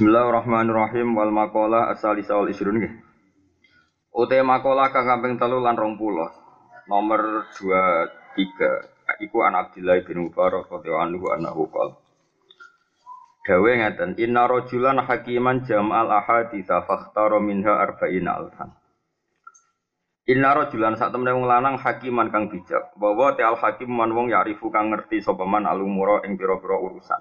Bismillahirrahmanirrahim wal maqalah asalisa wal isrun nggih. Ute maqalah kang kaping 3 lan 20. Nomor 23 iku an Abdullah bin Mubarak radhiyallahu anhu annahu qala. Dawe ngeten, inna rajulan hakiman jam'al ahaditsa fakhtara minha arba'ina alfan. Inna rajulan sak temene wong lanang hakiman kang bijak, bahwa te al hakim man wong yarifu kang ngerti sapa man alumura ing pira-pira urusan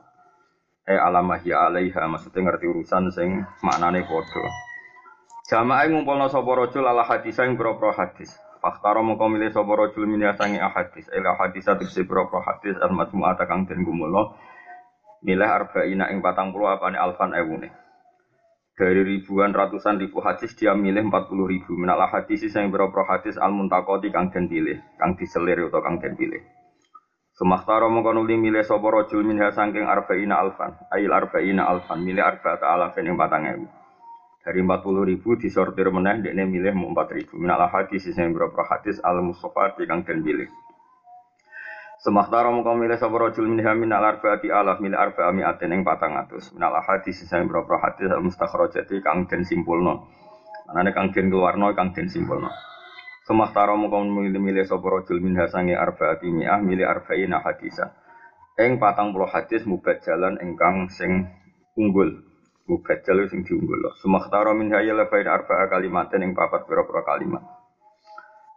eh alamah ya alaiha maksudnya ngerti urusan sing maknane padha. Jamaah ngumpulna sapa rajul ala hadis sing boro hadis. Fakhtara mongko milih sapa rajul min yasangi ahadis. Ila hadis atise boro hadis al majmu'ata kang den gumulno milih arba'ina ing 40 apane alfan ewune. Dari ribuan ratusan ribu hadis dia milih 40 ribu. Minal hadis sing boro hadis al muntakoti kang den pilih kang diselir utawa kang den pilih Sumahtara mongko nuli milih sapa rajul minha saking arba'ina alfan, ail arba'ina alfan, milih arba'ata alafin ing 4000. Dari 40 ribu disortir meneh dekne milih 4 ribu. Minal hadis sing berapa hadis al mustafa kang den pilih. Sumahtara mongko milih sapa rajul minha minal arba'ati alaf milih arba'a mi'atin ing 400. Minal hadis sing berapa hadis al mustakhrajati kang den simpulno. Anane kang den keluarno kang den simpulno. Semahtara mukam milih-milih sapa rajul minha sange arbaati mi'ah milih arba'ina hadisa. Ing patang puluh hadis jalan engkang sing unggul. Mubajjal sing diunggul. Semahtara minha ya labain arba'a kalimatin ing papat pira-pira kalimat.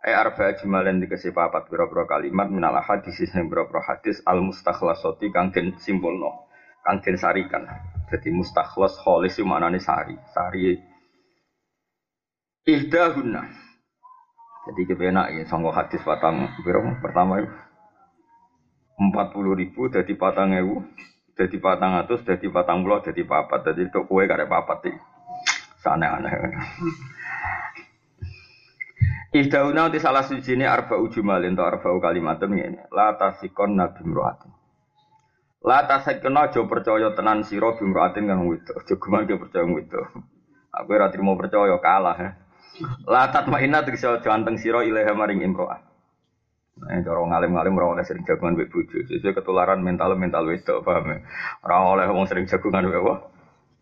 Eh arba'a jumalen dikasih papat pira-pira kalimat minal hadis sing pira-pira hadis al mustakhlasati kang den simpulno. Kang den sarikan. Jadi mustakhlas kholis itu maknanya sari. Sari Ihdahunna jadi kita enak ya, sanggo hadis patang, berapa pertama itu empat puluh ribu, jadi patang ewu, jadi patang atus, jadi patang puluh, jadi papat, jadi itu kue karek papat sih, sana aneh. Ihdauna di salah suci ini arba ujumal untuk arba kalimat ini. La tasikon nabi mruatin. La tasikon aja percaya tenan siro bimruatin kan itu. Jogeman dia percaya itu. Aku rati mau percaya kalah ya. Latat ma'ina tegese aja anteng sira ilaha maring imro'ah. Nah, cara ngalim-ngalim ora oleh sering jagungan mbek bojo. Sesuk ketularan mental mental wedok, paham ya? Ora oleh wong sering jagungan mbek apa?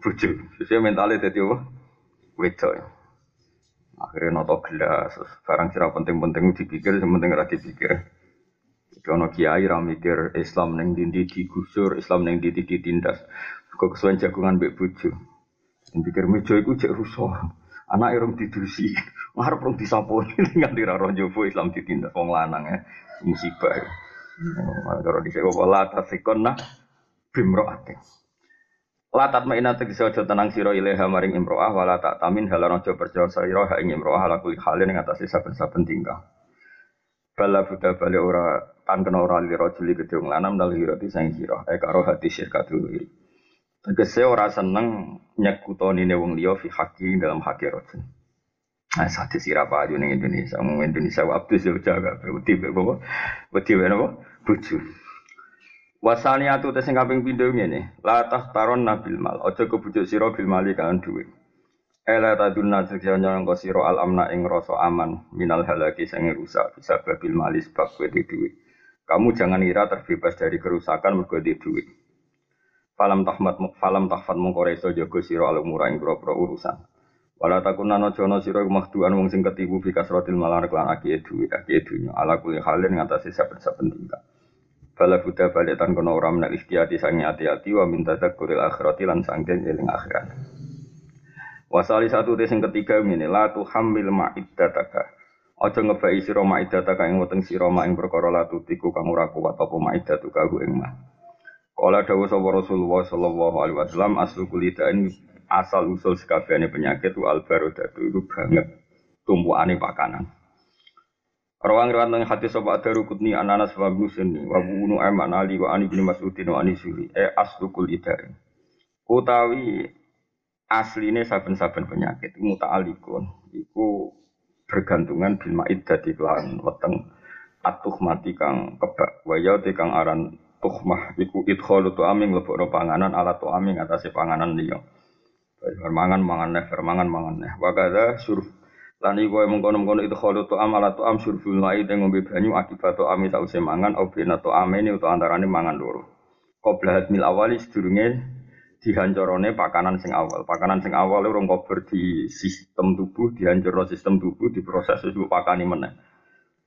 Bojo. Sesuk mentale dadi apa? Wedok. Akhirnya noto gelas, barang sira penting-penting dipikir, penting ora dipikir. Ono kiai ra mikir Islam ning dindi digusur, Islam ning dindi ditindas. Kok kesuwen jagungan mbek bojo. Pikir meja iku cek rusuh. Anak irung didusi, ngarep rong disaponi nganti ra roh jowo Islam ditindak wong lanang ya. Musibah. Ya. Kalau di sekolah pola tasikonna bimroate. Latat maina tegese aja tenang sira ilaha maring imroah wala tak tamin halan aja percaya sira ha ing imroah ala kuli halin ing atase saben-saben tingkah. Bala buta bali ora tan kena ora li rajuli gedung lanam dal hirati sang sira. E karo hati syirkatul. Tegese ora seneng nyekutoni wong liya fi haki dalam haki rojul. Nah, sate sirapa aja ning Indonesia, mau Indonesia waktu sih jaga, wedi bawa, wedi apa, buju. Wasani atu tes kaping pindho ngene, la taron nabil mal, aja kebujuk sira bil mali kan duwe. Ela tadunna sekjanya engko sira al amna ing rasa aman minal halaki sing rusak bisa babil mali sebab kowe duwe. Kamu jangan ira terbebas dari kerusakan mergo duwe. Falam tahmat falam tahfat mongko reso jaga sira al ing pira urusan. Wala takunana jono sira mahduan wong sing ketipu bi kasratil malar lan aki duwe dunya ala kuli halin ngatasi saben-saben tingkah. Bala buddha balitan kono ora menak istiati sangi hati-hati wa minta zakuril akhirati lan sangken eling akhirat. Wasali satu tes yang ketiga ini la tu hamil ma'iddataka. Aja ngebai sira ma'iddataka ing weteng sira ma ing perkara la tutiku kang ora kuat apa ma'iddatuka ing mah. Kala dawuh sapa Rasulullah sallallahu alaihi wasallam aslu kulida ini asal usul sekabehane penyakit tu albarodatu itu banget tumpuane pakanan. Rawang riwayat nang hadis sapa Daru Kutni Ananas wa Musni wa Bunu Aiman Ali wa Ani bin Mas'udin wa Ani Suri e aslu kulida. Utawi asline saben-saben penyakit muta'alikun iku bergantungan bil ma'iddati lan weteng atuh mati kang kebak waya kang aran tuhmah iku idkhalu tu aming lebokno panganan ala tu aming atase panganan liya. Mangan mangan neh, mangan mangan neh. Wa kadza surf lan iku mengkono-mengkono idkhalu tu am ala tu am surful mai teng ngombe banyu akibat tu ami sause mangan au bina tu amene utawa antarane mangan loro. Qabla hadmil awali sedurunge dihancorone pakanan sing awal. Pakanan sing awal urung kober di sistem tubuh, dihancurno sistem tubuh, diproses wis pakani meneh.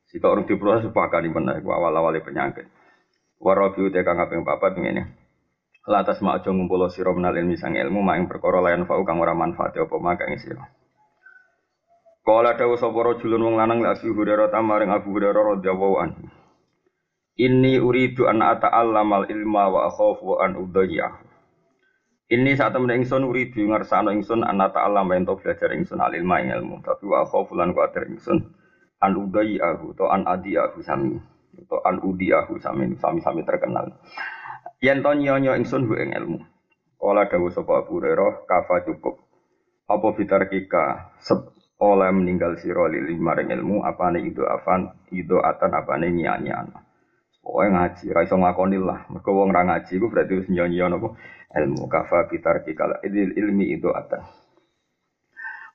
Sika urung diproses pakani meneh awal-awale penyakit. Warabi uta kang kaping papat ngene. Latas mak aja ngumpulo sira menal sang ilmu mak ing perkara layan fau kang ora manfaat apa mak ing sira. Kala dawu sapa rajulun wong lanang la Abu Hurairah tamaring Abu Hurairah radhiyallahu anhu. Inni uridu an ata'allamal ilma wa akhafu an udayya. Ini saat temen ingsun uridu ngersano ingsun an ata'allam ento belajar ingsun al ilma ilmu, tapi wa akhafu lan kuatir ingsun an udayya to an adiyahu sami. To an udiyahu sami sami-sami terkenal. Yen to nyonyo ingsun hu ing ilmu. Kala dawu sapa Abu Hurairah kafa cukup. Apa fitar kika oleh meninggal sira lili maring ilmu apane itu afan itu atan apane nyanyian. Pokoknya ngaji, ra iso ngakoni lah. Mergo wong ra ngaji ku berarti wis nyonya napa ilmu kafa kala idil ilmi itu ada.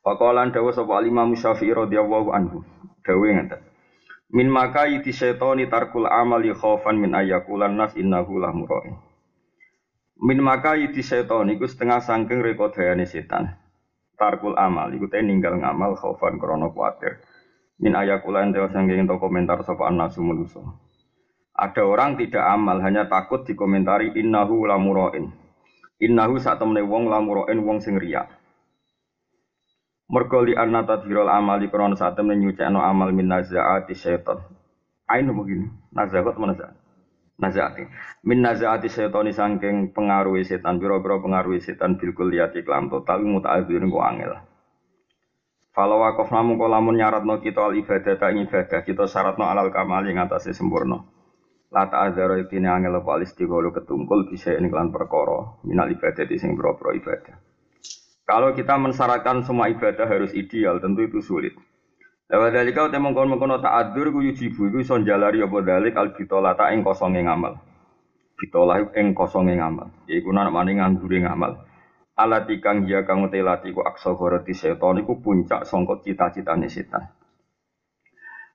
Waqalan dawa sapa Imam Syafi'i radhiyallahu anhu. Dawe ngeten. Min maka iti syaitani tarkul amali khaufan min ayakulan nas innahu lah murain. Min maka iti syaitani iku setengah sangking rekodayane setan. Tarkul amal iku te ninggal ngamal khaufan krana kuwatir. Min ayakulan dewa sangking to komentar sapa anasu manusa. Ada orang tidak amal hanya takut dikomentari innahu lamuroin. Innahu saat temene wong lamuroin wong sing riya. Mergo li anna tadhirul amali krana saat temene nyucekno amal min nazaati syaitan. Ainu begini, nazaat mana nazaat? Nazaati. Min nazaati syaitani saking pengaruhi setan, pira-pira pengaruhi setan bil kulliyati kelam total muta'adzir ku angel. Kalau wakaf namun kolamun nyaratno kita al ibadah tak ibadah kita syaratno alal kamali ngatasi sempurna. Lata azharo ibtini angel apa alistigholu ketungkul bisa ini kelan perkara minal ibadah di sing bro ibadah. Kalau kita mensyaratkan semua ibadah harus ideal, tentu itu sulit. Lewat dari kau temong kon mengkono ta'adur ku yujibu iku son jalari apa dalik al bitola ta ing kosonge ngamal. Bitola ing kosonge ngamal. Iku nak maning nganggure ngamal. Alati kang ya kang telati ku aksa goroti setan iku puncak songkot cita-citane setan.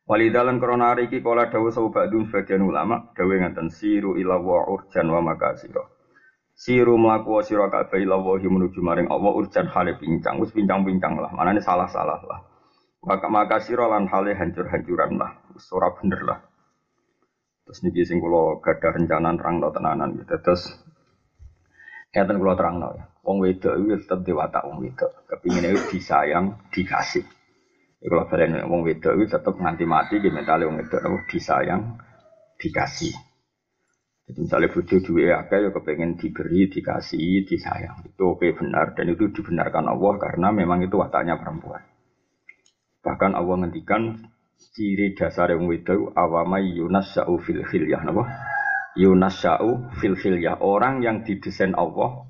Walidalan korona hari ini kala dawu dun sebagian ulama dawu ngatan siru ila wa urjan wa makasiro. Siru melaku siro kabeh ila wa menuju maring Allah urjan hale pincang, wis pincang-pincang lah, mana ini salah-salah lah. Maka makasiro lan hale hancur-hancuran lah, ora bener lah. Terus niki sing kula gadah rencana terangno tenanan gitu. Terus ngeten kula terangno ya. Wong wedok itu tetep dewata wong wedok. Kepingine disayang, dikasih. Kalau kalian wong wedok itu tetap nganti mati, gimana mentale wong wedok disayang, dikasih. Jadi misalnya butuh duit akeh ya kepengen diberi, dikasih, disayang. Itu oke benar dan itu dibenarkan Allah karena memang itu wataknya perempuan. Bahkan Allah ngendikan ciri dasar yang wedok awamai yunas sya'u fil khilyah napa? Yunas sya'u fil khilyah. Orang yang didesain Allah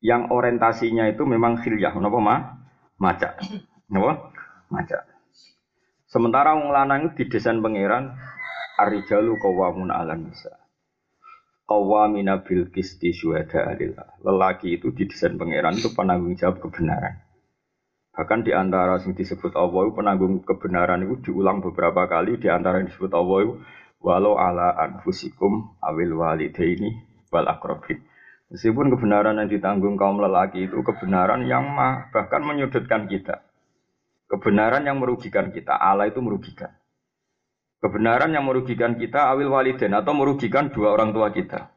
yang orientasinya itu memang khilyah napa ma? Macak. Napa? maca. Sementara wong lanang didesain pangeran Arijalu kawamun ala nisa. Kawamina bil kisti syuhada alillah. Lelaki itu didesain pangeran itu penanggung jawab kebenaran. Bahkan di antara yang disebut Allah penanggung kebenaran itu diulang beberapa kali di antara yang disebut Allah walau ala anfusikum awil walidaini wal akrabin. Meskipun kebenaran yang ditanggung kaum lelaki itu kebenaran yang mah, bahkan menyudutkan kita. Kebenaran yang merugikan kita, Allah itu merugikan. Kebenaran yang merugikan kita awil waliden atau merugikan dua orang tua kita.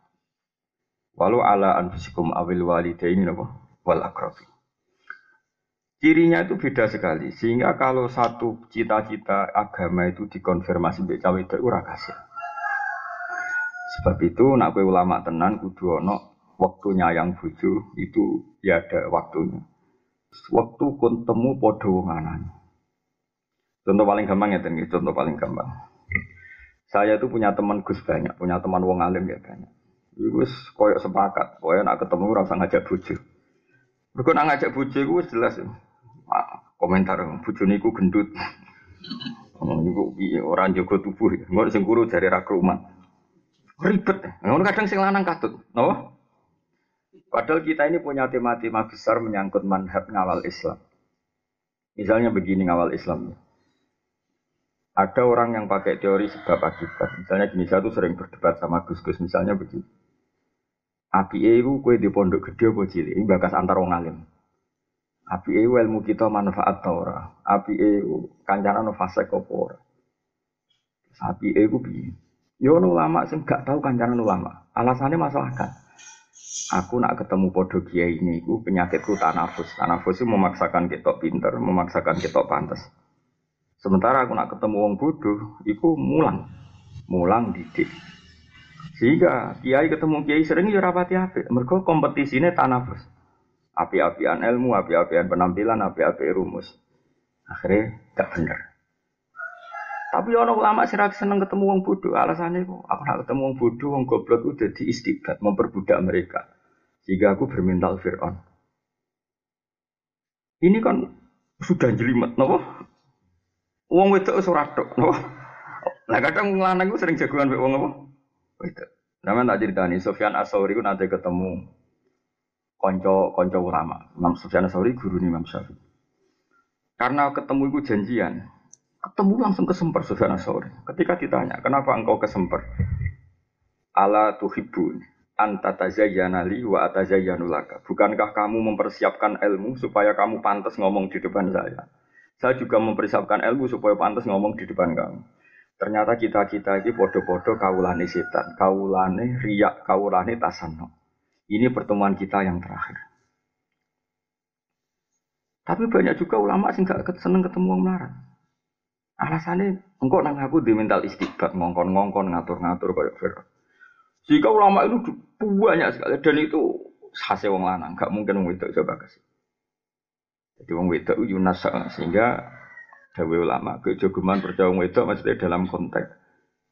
Walau ala anfusikum awil walidaini wal akrabi. Cirinya itu beda sekali. Sehingga kalau satu cita-cita agama itu dikonfirmasi mbek cawe itu ora. Sebab itu nak ulama tenan kudu ana waktunya yang bojo itu ya ada waktunya. Waktu kon temu padha wong Contoh paling gampang ya nih, contoh paling gampang. Saya itu punya teman Gus banyak, punya teman wong alim ya banyak. Gus koyok sepakat, koyok nak ketemu rasa ngajak buju. Mereka nak ngajak buju gue jelas ya. komentar buju niku gendut. Niku orang jogo tubuh, ya. nggak sing guru dari rak rumah. Ribet, ngono kadang sing lanang katut, no? Padahal kita ini punya tema-tema besar menyangkut manhaj ngawal Islam. Misalnya begini ngawal Islam. Ada orang yang pakai teori sebab akibat. Misalnya gini, saya tuh sering berdebat sama Gus-Gus. Misalnya begini. Api iku kue di pondok gede apa cilik, ini bakas antar wong alim. Api iku ilmu kita manfaat ta. Api iku kancana no fase ora. Api iku piye? Yo ono ulama sing gak tahu kancana ulama. Alasannya masalah kan. Aku nak ketemu podo kiai ini, aku penyakitku tanafus. Tanafus itu memaksakan kita pinter, memaksakan kita pantas. Sementara aku nak ketemu wong bodoh, iku mulang, mulang didik. Sehingga kiai ketemu kiai sering ya rapati apik. Mergo kompetisine tanafus. Api-apian ilmu, api-apian penampilan, api-api rumus. Akhirnya gak bener. Tapi orang ulama sih seneng ketemu wong bodoh. Alasannya kok aku nak ketemu wong bodoh, wong goblok itu jadi istiqat, memperbudak mereka. Sehingga aku bermental Fir'aun. Ini kan sudah jelimet, nopo? Wong wedok tok, nopo? Lah kadang lanang sering jagoan mek wong apa? Itu. Nama tak ceritani, Sofyan Asauri ku nanti ketemu konco konco ulama. Imam Sofyan Asauri guru Imam Syafi'i. Karena ketemu itu janjian, ketemu langsung kesemper Sofyan Asauri. Ketika ditanya, kenapa engkau kesemper? Ala tuhibun anta tazayyana li wa atazayyanu laka. Bukankah kamu mempersiapkan ilmu supaya kamu pantas ngomong di depan saya? Saya juga mempersiapkan ilmu supaya pantas ngomong di depan kamu. Ternyata kita-kita ini podo-podo kaulane setan, kaulane riak, kaulane tasano. Ini pertemuan kita yang terakhir. Tapi banyak juga ulama sih gak seneng ketemu orang melarat. Alasannya, engkau nang aku di mental istiqbat, ngongkon-ngongkon, ngatur-ngatur kayak Fir'aun. Jika ulama itu banyak sekali dan itu hasil wong lanang, gak mungkin wong wedok coba kasih. Jadi wong wedok Yunas sehingga dawe ulama kejogeman percaya wedok maksudnya dalam konteks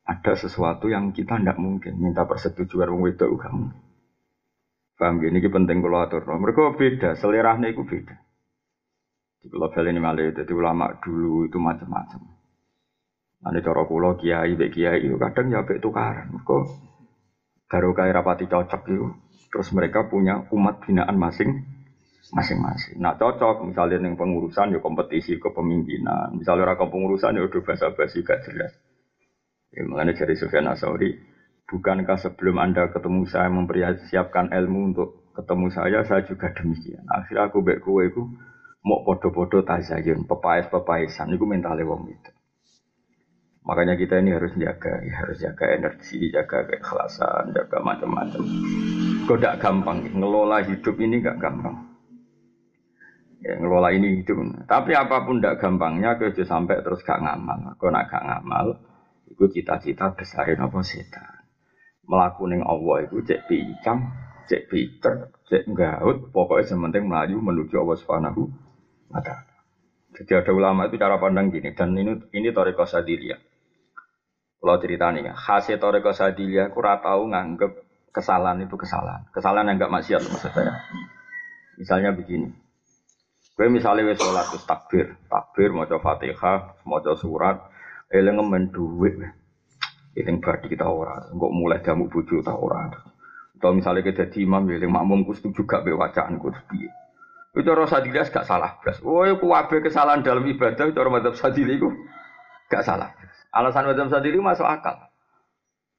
ada sesuatu yang kita tidak mungkin minta persetujuan wong wedok uga mungkin. Paham gini ini penting kalau atur. Mereka beda, selerahnya itu beda. Di pulau ini malah jadi ulama dulu itu macam-macam. Nanti cara pulau kiai, bek kiai itu kadang ya bek tukaran. Mereka baru rapati cocok itu. Terus mereka punya umat binaan masing masing-masing. Nah cocok misalnya yang pengurusan ya kompetisi kepemimpinan, misalnya orang pengurusan ya udah bahasa basi gak jelas. Ya, mengenai dari Sufyan Asauri, bukankah sebelum anda ketemu saya mempersiapkan ilmu untuk ketemu saya, saya juga demikian. Akhirnya aku baik kue itu mau podo-podo tazayun, pepais-pepaisan, itu mentalnya wong itu. Makanya kita ini harus jaga, ya, harus jaga energi, jaga keikhlasan, jaga macam-macam. Kok gak gampang, ngelola hidup ini gak gampang ya, ngelola ini hidup. Tapi apa pun tidak gampangnya, kau sampai terus gak ngamal. Kau nak gak ngamal, itu cita-cita besarin apa setan. Melakukan Allah itu cek pincang, cek pinter, cek gaut, pokoknya sementing melayu menuju Allah Subhanahu wa Jadi ada ulama itu cara pandang gini, dan ini ini Toriko Sadilia. Kalau cerita nih, khasnya Toriko Sadilia, aku tahu nganggep kesalahan itu kesalahan. Kesalahan yang gak maksiat maksud saya. Misalnya begini, Gue misalnya wes sholat terus takbir, takbir mau coba fatihah, mau coba surat, eling ngemen duit, eling badi kita ora, nggak mulai jamu buju tak ora. Atau misalnya kita jadi imam, eling makmum ku setuju gak be wacaan ku piye. Itu cara sadilia gak salah belas. Woi ku wabe kesalahan dalam ibadah, cara madzhab sadili ku gak salah. Alasan madzhab sadili masuk akal.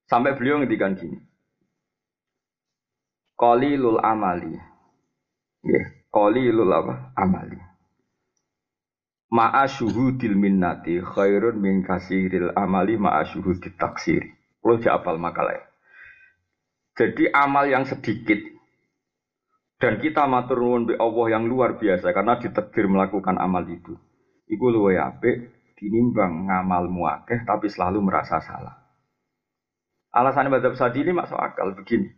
Sampai beliau ngedikan gini. lul amali. Yeah qalilul apa amali ma'a syuhudil minnati khairun min kasiril amali ma'a syuhudit taksiri kalau apal makalah jadi amal yang sedikit dan kita matur nuwun be Allah yang luar biasa karena ditakdir melakukan amal itu. Iku luwe apik dinimbang ngamal muakeh tapi selalu merasa salah. Alasannya Madhab Sadili masuk akal begini.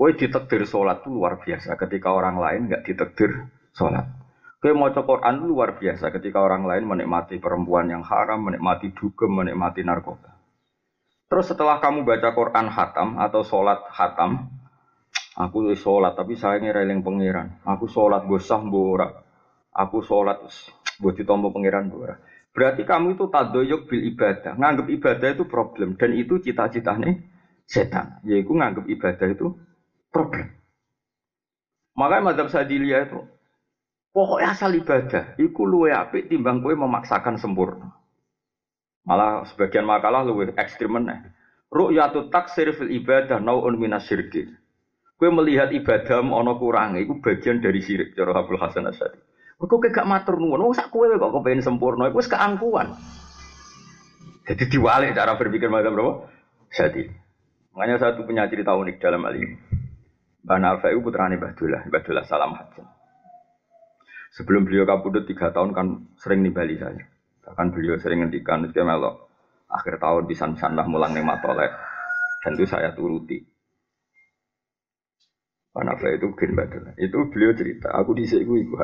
Kue ditekdir sholat itu luar biasa ketika orang lain nggak ditekdir sholat. Kue mau Quran itu luar biasa ketika orang lain menikmati perempuan yang haram, menikmati dugem, menikmati narkoba. Terus setelah kamu baca Quran hatam atau sholat hatam, aku sholat tapi saya ngireling pangeran. Aku sholat gosah bora. Aku sholat buat ditompo pangeran bora. Berarti kamu itu tadoyuk bil ibadah. Nganggap ibadah itu problem dan itu cita-citanya setan. Yaitu nganggap ibadah itu problem. Makanya madhab sadilia itu pokoknya asal ibadah, iku luwe apik timbang kue memaksakan sempurna. Malah sebagian makalah luwe ekstrim meneh. ru'yatu taksir fil ibadah naun minasyirki. Kue melihat ibadah ono kurang, itu bagian dari syirik cara Abdul Hasan Asyadi. Kau gak matur nuwun, wong sak kowe kok kepengen sempurna, itu keangkuhan. Jadi diwalik cara berpikir macam berapa? Jadi, makanya satu punya cerita unik dalam hal ini. Bana Alfa itu putrane Badullah, Badullah Salam Hajjah. Sebelum beliau kabudut tiga tahun kan sering nimbali saya. Bahkan beliau sering ngendikan, dia melok akhir tahun bisa lah mulang nih matolek. Dan itu saya turuti. Panafa itu gen badal. Itu beliau cerita. Aku sini ibu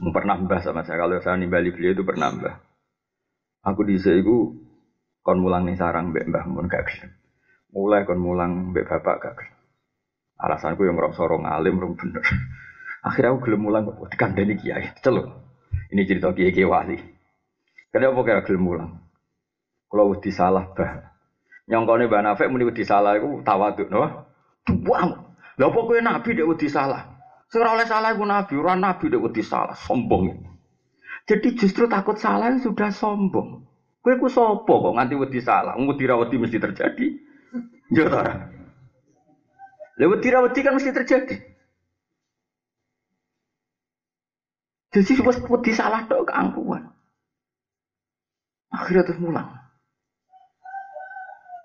Mau pernah mbah sama saya. Kalau saya nimbali beliau itu pernah mbah. Aku ibu kon mulang nih sarang mbak mbah mun gak gelem. Mulai kon mulang mbak bapak gak gelem. Alasanku yang ngerasa sorong alim rong bener. Akhirnya aku gelem mulang dikandani kiai. Celuk. Ini cerita kiai kiai wali. Kenapa kira gelem mulang? Kalau wedi salah bah. Nyongkone Mbak Nafek muni wedi salah iku tawaduk no. Buang. Lha apa kowe nabi dek wedi salah? Sing oleh salah iku nabi, ora nabi dek wedi salah, sombong. Jadi justru takut salah sudah sombong. Kowe ku kok nganti wedi salah? Wedi ra mesti terjadi. Ta. Lha wedi ra wedi kan mesti terjadi. Jadi wis wedi salah tok keangkuhan. Akhirnya terus mulang.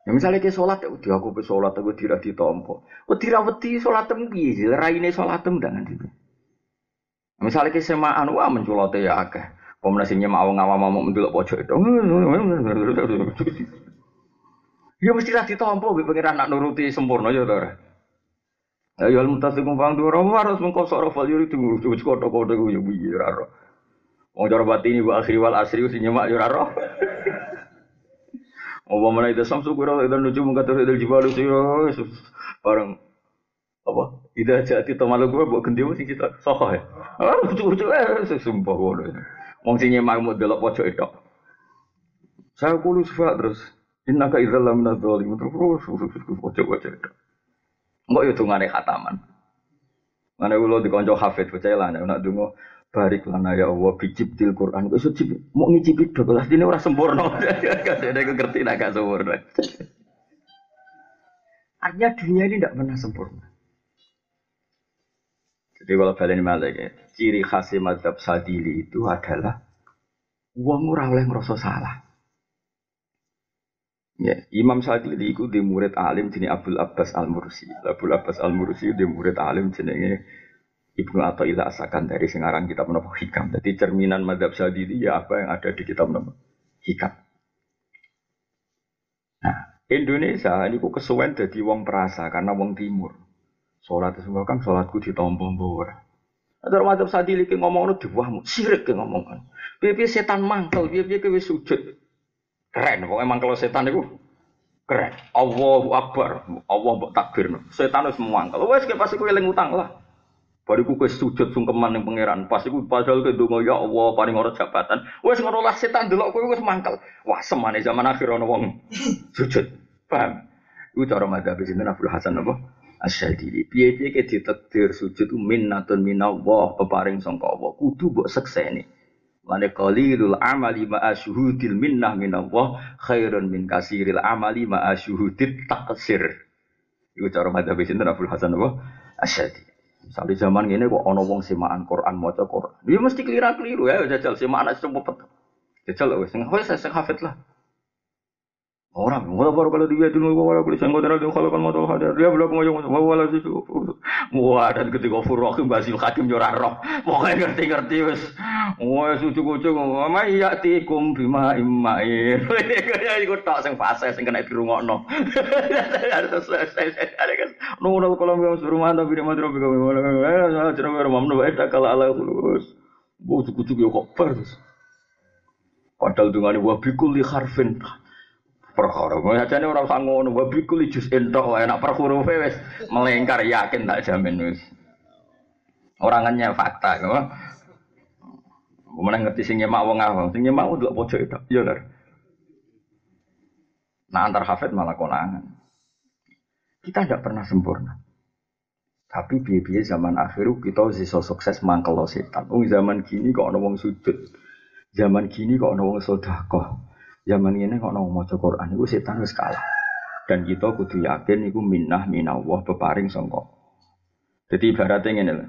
Ya misalnya ke sholat ya udah aku ke sholat aku tidak ditompo. Wedi rawati sholat tem piye? Raine sholat tem dengan itu. Misalnya ke semaan wah menculote ya akeh. Pemenang nyemak awang awam mau mendelok pojok itu. Ya mesti lah ditompo pengiran nak nuruti sempurna ya to. Ya ya mutasikum fang dua harus mengkosok rafal yuri tunggu cukup kotor kotor gue ya biye raro. Wong cara batini bu akhir wal asri sing nyemak ya raro. Apa mana itu samsu kura itu nuju mengkata itu jibalu siro bareng apa? Tidak jadi tomalu gue buat ganti sih kita soho ya. Ah lucu lucu eh sumpah gue. Wong sing nyemak mau delok pojok itu. Saya sifat terus. Inna ka idzal lam nadzalim terus pojok pojok itu. Enggak ya dungane khataman. Mana ulo dikonco hafid percaya lah nek donga barik lana ya Allah til Quran. Iso mau ngicipi dok lah ini ora sempurna. Ada yang ngerti nak gak sempurna. Artinya dunia ini tidak pernah sempurna. Jadi kalau balik malah ya ciri khas madhab sadili itu adalah uang ora oleh ngerasa salah Ya, Imam Sadili itu di murid alim jenis Abdul Abbas Al Mursi. Abdul Abbas Al Mursi di murid alim jenenge Ibnu atau ila asakan dari sengarang kitab nopo hikam. Jadi cerminan madhab sadili ya apa yang ada di kitab nopo hikam. Nah, Indonesia ini kok kesuwen jadi wong perasa karena wong timur. Sholat itu kan sholatku di tombong bawah. Ada madhab sadili ki ngomong di diwahmu, sirik ki ngomong. Piye setan mangkel, piye piye sujud. Keren, pokoknya emang kalau setan itu keren. Allahu Akbar, Allah mbok takbir. Setan wis mangkel. Wes kayak pasti kowe eling utang lah. Bariku kowe sujud sungkeman ning pangeran. Pas iku padahal ke donga ya Allah paling ora jabatan. Wis ngono lah setan delok kowe wis mangkel. Wah semane zaman akhir ana wong sujud. Paham? Iku cara madzhab sinten Abdul Hasan apa? Asyadili. Piye-piye ke ditakdir sujud minnatun minallah peparing sangka Allah. Kudu mbok sekseni. Mane qalilul amali ma asyhudil minnah minallah khairun min kasiril amali ma asyhudit taksir. Iku cara madzhab sinten Abdul Hasan apa? Asyadili. Misalnya zaman ini kok ono wong semaan Quran maca Quran. Dia mesti keliru-keliru ya jajal semaan aja cepet. Jajal wis sing hafid lah. Orang, wala baru kalau dia dulu wala boleh sanggup darah kalau kan mau hadir. Dia belum ngomong wala sih wah dan ketika furokim basil hakim jora roh. Pokoknya ngerti ngerti wes. Wah sucu kucu mama iya tikum bima imain ini ikut tak sing fase sing kena dirungokno. Harus selesai ada kan nunggu kalau masuk rumah tapi dia mati kami wala cerita rumah baik kalau ala kulus bu cucu cucu kok pers padahal dengan wabikul li harfin perkara. Sajane ora usah ngono, wa bikul jus entok enak per hurufe wis melengkar yakin tak jamin wis. Orangannya fakta, kok. Kemudian ngerti sing nyemak wong awam, sing nyemak untuk pojok itu, iya kan? Nah antar hafid malah konangan. Kita tidak pernah sempurna. Tapi biaya-biaya zaman akhir kita bisa sukses mangkel setan. Ung zaman gini kok ada wong sujud. Zaman gini kok ada wong. Zaman ini kok mau maca Quran itu setan wis kalah. Dan kita kudu yakin iku minnah minallah peparing sangka. Jadi ibaratnya ngene lho.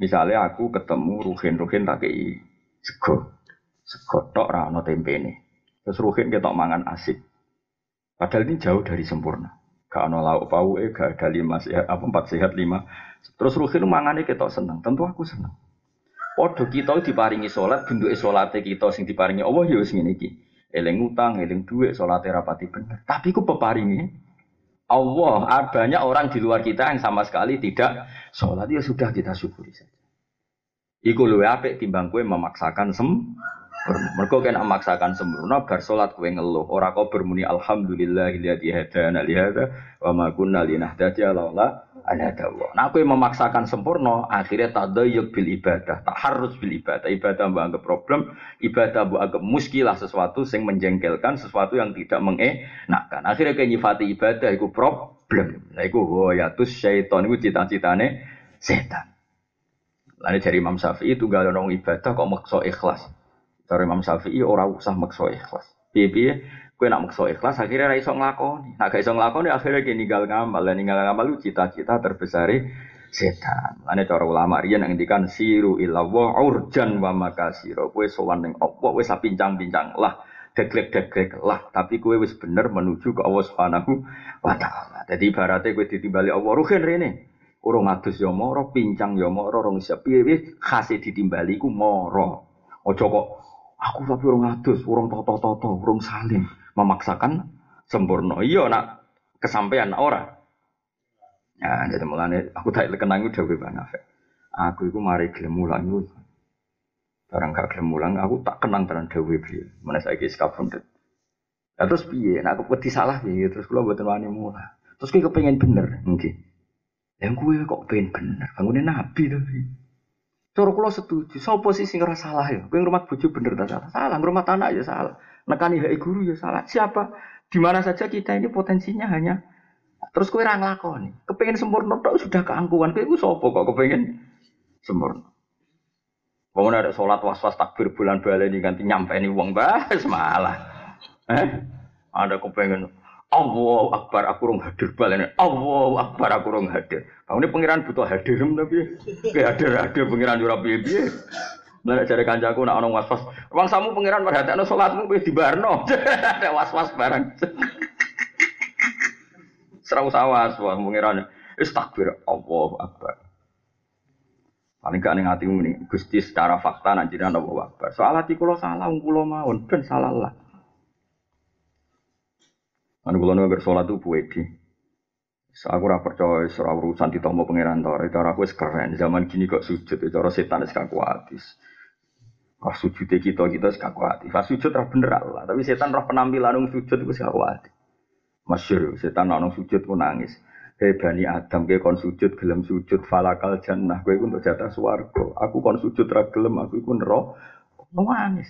Misalnya aku ketemu Ruhin-Ruhin tak kei sego. Sego tok ra ono tempene. Terus Ruhin ketok mangan asik. Padahal ini jauh dari sempurna. Gak ono lauk pauke, gak ada lima sehat, apa empat sehat lima. Terus Ruhin mangane ketok seneng. Tentu aku seneng. Podo kita diparingi sholat, bentuk sholatnya kita sing diparingi Allah ya wis ngene. Eling utang, eling duit, sholatnya rapati bener. Tapi ku peparingi Allah, banyak orang di luar kita yang sama sekali tidak sholat ya sudah kita syukuri saja. Iku luwe apik timbang kue memaksakan sem Mergo kena memaksakan sempurna bar salat kowe ngeluh, ora kok bermuni alhamdulillahilladzi hadana li hadza wa ma kunna linahtadiya laula an hadallah. Nah kowe memaksakan sempurna, akhirnya tadayyuk bil ibadah, tak harus bil ibadah. Ibadah mbok anggap problem, ibadah mbok anggap muskilah sesuatu sing menjengkelkan, sesuatu yang tidak mengenakan. Akhirnya kowe nyifati ibadah iku problem. Lah iku hoyatus syaiton iku cita-citane setan. Lalu dari Imam Syafi'i itu gak ada ibadah kok maksa ikhlas. Dari Imam Syafi'i ora usah maksa ikhlas. Piye-piye kowe nak maksa ikhlas akhirnya ra iso nglakoni. Nak gak iso nglakoni akhirnya ki ninggal ngamal. Lah ninggal ngamal lu cita-cita terbesar setan. Lane cara ulama riyen ngendikan siru ila wa urjan wa makasiro. Kowe sowan ning apa wis pincang-pincang lah deglek-deglek lah tapi kowe wis bener menuju ke Allah Subhanahu wa taala. Dadi ibaratnya kowe ditimbali Allah ruhin rene. Urung adus ya moro, pincang ya moro, rong siap piye khase ditimbali ku moro. Ojo kok Aku tapi orang adus, orang toto-toto, orang saling memaksakan sempurna. Iya nak kesampaian orang. Ya, jadi mulane aku tak kenang udah Bang Afek. Aku itu mari gelem mulang itu. Barang gak gelem mulang, aku tak kenang tenan dewe beliau. Mana saya kis kabundut. Ya terus piye? Nah, aku peti salah piye? Terus kula mboten wani mulang. Terus kowe kepengen bener, nggih. Yang gue kok pengen bener, bangunin nabi tapi. Cara kula setuju. Sopo sih sing ora salah ya? Kowe ngrumat bojo bener ta salah? Salah, ngrumat anak ya salah. Nekani hak guru ya salah. Siapa? Di mana saja kita ini potensinya hanya terus kowe ora nglakoni. Kepengin sempurna tok sudah keangkuhan. Kowe sopo kok kepengin sempurna? Wong ada sholat was-was takbir bulan baleni ganti nyampe ini uang bah semalah. Eh? Ada kepengen Allah Akbar aku rong hadir balene. Allah Akbar aku rong hadir. Kamu ini pangeran butuh hadir tapi kayak hadir hadir pangeran ora piye-piye. Lah cari kancaku nak ono was-was. Wong samu pangeran perhatekno salatmu wis dibarno. Ada was-was barang. Serau sawas wah pangeran. Wis takbir Allah Akbar. Paling gak ning atimu ini Gusti secara fakta nak jenengan Allah Akbar. Soal hati kula salah, kula mawon ben salah lah. Anu kula nu sholat itu puedi. Aku ora percaya ora urusan ditompo pangeran to. Cara aku wis keren. Zaman gini kok sujud, cara setan wis kakuatis. Pas sujud kita kita wis kakuatis. Pas sujud ora bener lah, tapi setan roh penampilan nang sujud wis kakuatis. Masyur, setan nang sujud pun nangis. Hei bani Adam, kowe kon sujud gelem sujud falakal jannah, kowe untuk jatah swarga. Aku kon sujud ra gelem, aku iku neraka. Nangis.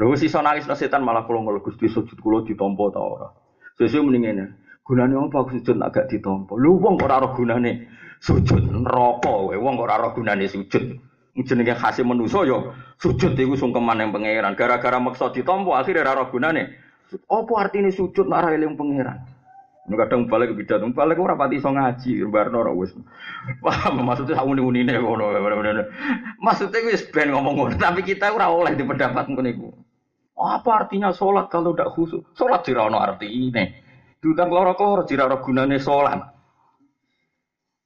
Lho sisa nangis no setan malah kula ngel Gusti sujud kula ditampa ta ora. Sesuk mendingin gunane apa aku sujud nak gak ditampa. Lu wong kok ora ora gunane sujud neraka kowe wong ora ora gunane sujud. Jenenge khase manusa ya sujud iku sungkeman yang pangeran. Gara-gara maksa ditampa akhirnya ora gunane. Apa artinya sujud nak ora eling pangeran? Ini kadang balik ke bidat, balik ora pati iso ngaji, barno ora wis. Paham maksudnya sak uni-unine ngono. Maksudnya wis ben ngomong ngono, tapi kita ora oleh di pendapat ngono iku. Apa artinya sholat kalau tidak khusus? Sholat tidak ada arti ini. Diutang keloro keloro tidak ada gunanya sholat.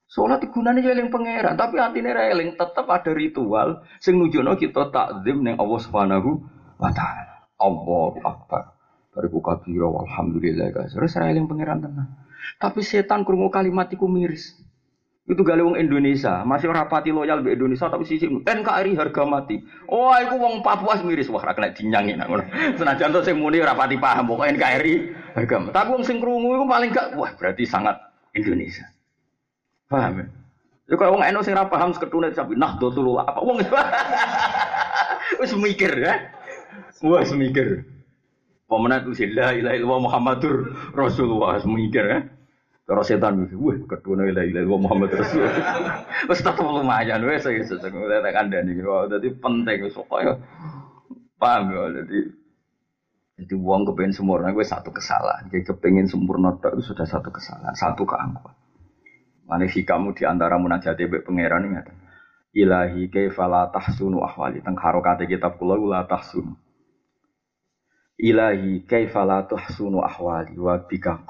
Sholat gunanya eling pangeran, tapi artinya eling tetap ada ritual sing nujono kita takzim neng Allah Subhanahu wa taala. Allahu akbar. Bariku kabira walhamdulillah guys. Terus eling pangeran tenang. Tapi setan krungu kalimat iku miris. Itu gale wong Indonesia, masih rapati loyal be Indonesia tapi sisi NKRI harga mati. Oh, aku wong Papua miris wah ra kena dinyangi nak ngono. Senajan to sing muni rapati paham pokok NKRI harga mati. Tapi wong sing krungu iku paling gak wah berarti sangat Indonesia. Paham ya? Ya kalau wong NU sing ra paham seketune sapi nah dotul apa wong wis mikir ya. Wah, mikir. Pemenang itu la ilaha illallah Muhammadur Rasulullah mikir ya. Cara setan wis, wah kedua la ilaha illallah Muhammad Rasul. Wis tetep lumayan wis wis tak kandhani. Dadi penting wis kaya paham ya dadi Jadi uang kepengen sempurna gue satu kesalahan. Jadi kepengen sempurna itu sudah satu kesalahan, satu keangkuhan. Mana kamu di antara munajat be pangeran ini Ilahi kaifala tahsunu ahwali. Teng harokate kitab kula la tahsunu. Ilahi kaifala tahsunu ahwali wa bika.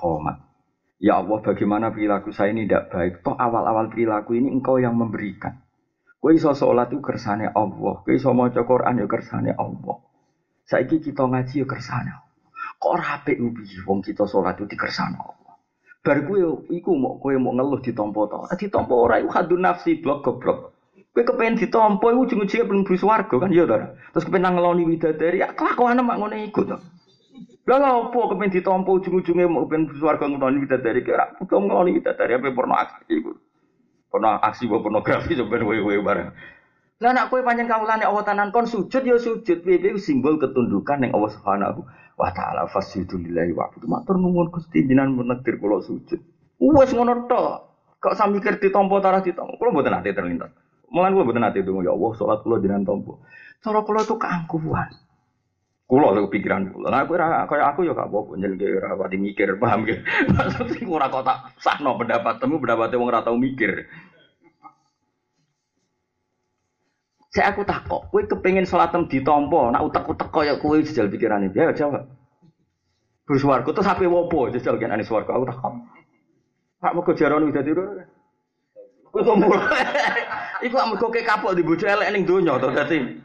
Ya Allah, bagaimana perilaku saya ini tidak baik? Toh awal-awal perilaku ini engkau yang memberikan. Kau iso sholat itu kersane Allah. Kau iso mau Quran ya kersane Allah. Saiki kita ngaji ya kersane Kok rapi ubi wong kita sholat itu di kersane Allah. Bar kowe iku mau kowe mau ngeluh ditampa to. Ditampa ora iku hadun nafsi blok goblok. Kowe kepengen ditampa iku ujung-ujunge belum bus warga kan ya to. Terus kepengen ngeloni widadari ya kelakuan mak ngono iku to. Lah lha opo kepengen ditampa ujung-ujunge mau kepengen bus warga ngeloni widadari kira butuh ngeloni widadari apa porno aksi iku. Porno aksi pornografi sampeyan wewe bareng. Lah nak kowe panjang kawulane Allah tanan kon sujud ya sujud piye simbol ketundukan yang Allah Subhanahu wa taala fasjudu lillahi wa itu matur nuwun Gusti jenengan menekdir kula sujud. Wes ngono tok. Kok sami mikir ditampa tarah ditampa. Kula mboten ate terlintas. Mulan kula mboten ate donga ya Allah salat kula jenengan tampa. Cara kula itu keangkuhan. Kula lho pikiran kula. Nah, aku ora kaya aku ya gak apa-apa njenenge ora mikir, paham ge. Maksud ora kok tak sahno pendapat temu pendapat wong ora tau mikir. Saya aku takok, kue kepengen sholatem ditompo, nak utek-utek kaya kue jajal pikiran ini. Ya jawab. Bersuarga, terus sampai wopo jajal anis suarga. Aku takok. Pak mau kejaran udah tidur. Kue tombol. Iku amu koke kapok di bojo elek ning donya to dadi.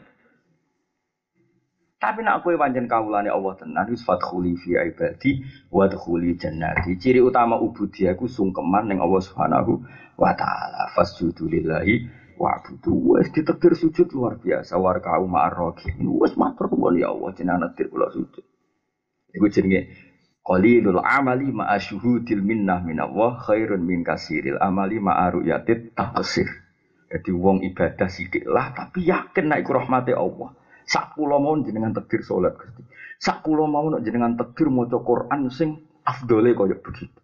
Tapi nak kue panjen kawulane Allah tenan wis fadkhuli fi ibadi wa dkhuli jannati. Ciri utama ubudiyaku sungkeman ning Allah Subhanahu wa taala. Fasjudu lillahi Wa'budu wes ditekdir sujud luar biasa. Warka'u ma'arrokin wes matur nuwun ya Allah jenengan nekdir kula sujud. Iku jenenge qalilul amali ma'a syuhudil minnah minallah khairun min kasiril amali ma'a ru'yatit taqsir. Jadi wong ibadah sithik lah tapi yakin nek iku rahmate Allah. Sak kula mau jenengan tekdir salat Gusti. Sak mau jenengan tekdir maca Quran sing afdole kaya begitu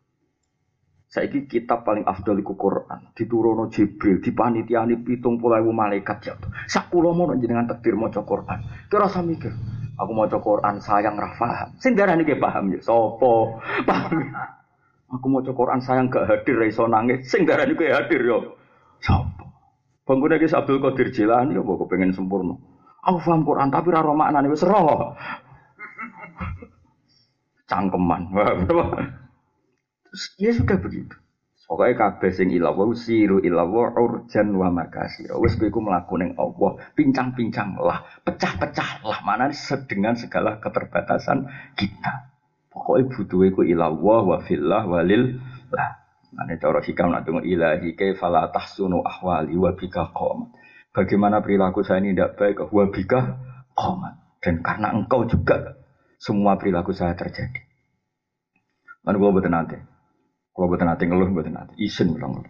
Saiki kitab paling afdal iku Quran, diturono Jibril, dipanitiani pitung pulau malaikat jatuh. Sakulo mau jenengan takdir mau Quran. Kira rasa mikir, aku mau Quran sayang rafaham. Sing darani paham ya, sopo paham. Aku mau Quran sayang gak hadir iso nangis. Sing darani hadir yo. Sopo? Bangun lagi Abdul Qadir Jilani yo kok pengen sempurna. Aku paham Quran tapi ora maknane wis roh. Cangkeman. Ya sudah begitu. Pokoknya kabeh sing ilawa siru ilawa urjan wa makasir. Wis kowe iku mlaku ning Allah, pincang-pincang lah, pecah-pecah lah mana dengan segala keterbatasan kita. Pokoknya butuh iku ilawa wa fillah walil lah. Mane cara hikam nak tunggu ilahi kaifala tahsunu ahwali wa bika qomat. Bagaimana perilaku saya ini tidak baik wa bika qomat. Dan karena engkau juga semua perilaku saya terjadi. Mana gua betul nanti. Kalau buat nanti ngeluh, buat nanti isin bilang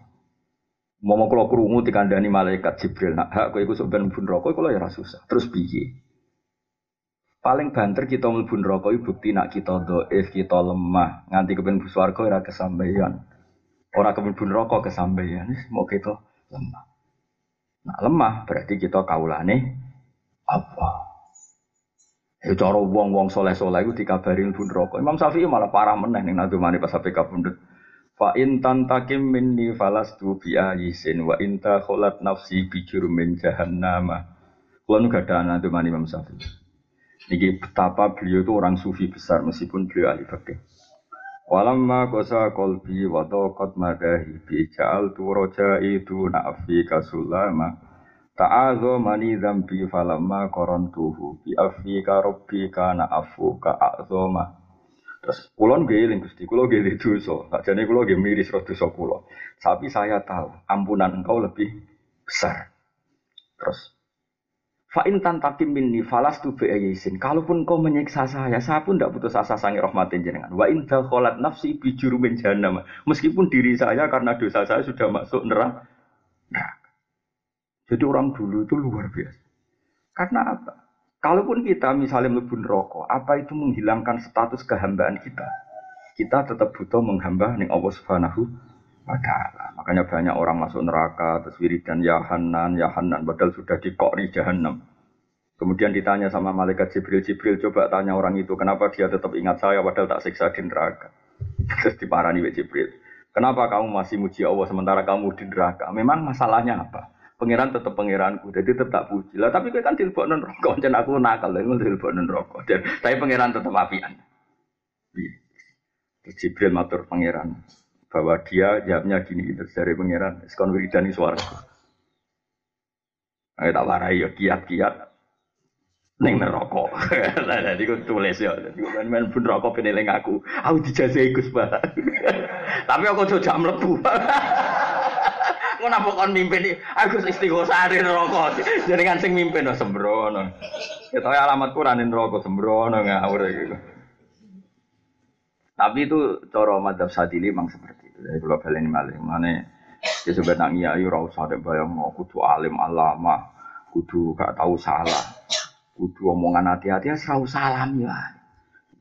Mau mau kalau kerungu dikandani malaikat Jibril, nak hak kau ikut sebenarnya pun rokok, kalau ya susah. Terus biye. Paling banter kita melbun rokok, bukti nak kita doif, kita lemah, nganti kepen buswargo ora kesampaian. Orang kepen bun rokok kesampaian, mau kita lemah. Nah lemah berarti kita kaulane apa? Ya cara wong-wong soleh-soleh itu dikabarin bun rokok. Imam Syafi'i malah parah meneh ning nadumane pas sampai kabundut. Fa in tantakim minni falastu bi ayisin wa inta kholat nafsi bi jurumin jahannama. Kulo nu gada anak itu Imam Syafi'i. Niki betapa beliau itu orang sufi besar meskipun beliau ahli fikih. Walamma kosa kolbi wa taqat madahi bi ja'al tu itu na'fi kasulama. Ta'azo mani zambi falamma korontuhu bi afi ka rabbi kana afu ka a'zoma. Terus kulon eling Gusti, kulo nggih dosa. Jane kulo nggih miris roh dosa kulo. Tapi saya tahu ampunan engkau lebih besar. Terus Fa'in tantakim minni falas tu bi'ayisin. Kalaupun kau menyiksa saya, saya pun tidak putus asa sangi rahmatin jenengan. Wa in dakholat nafsi bijurumin jahannam. Meskipun diri saya karena dosa saya sudah masuk neraka. Nah, jadi orang dulu itu luar biasa. Karena apa? Kalaupun kita misalnya melebur rokok, apa itu menghilangkan status kehambaan kita? Kita tetap butuh menghamba nih Allah Subhanahu wa taala. Makanya banyak orang masuk neraka terus wiridan ya Hanan, ya Hanan padahal sudah dikori jahanam. Kemudian ditanya sama malaikat Jibril, Jibril coba tanya orang itu, kenapa dia tetap ingat saya padahal tak siksa di neraka. Terus diparani Jibril. Kenapa kamu masih muji Allah sementara kamu di neraka? Memang masalahnya apa? Pangeran tetap pangeranku, jadi tetap puji. Lah tapi kan tilbok non rokok, dan aku nakal, lah tilbok non rokok. Dan tapi pangeran tetap apian. Iya. Terus Jibril matur pangeran bahwa dia jawabnya gini, terus dari pangeran, sekon wiridani suara. Ayo tak warai ya kiat-kiat Neng neraka. Lah dadi ku tulis ya. Men pun neraka peneling aku. Aku dijajahi Gus. Tapi aku jam mlebu. Ngono apa kon mimpin aku istighosah di neraka. Jenengan sing mimpin no sembrono. Kita alamat Quran neraka sembrono ngawur gitu. Tapi itu cara madzhab Sadili memang seperti itu. Jadi kalau balen malih mana ya sebenarnya ayo ora usah bayang kudu alim alama, kudu gak tahu salah. Kudu omongan hati-hati ya salam ya.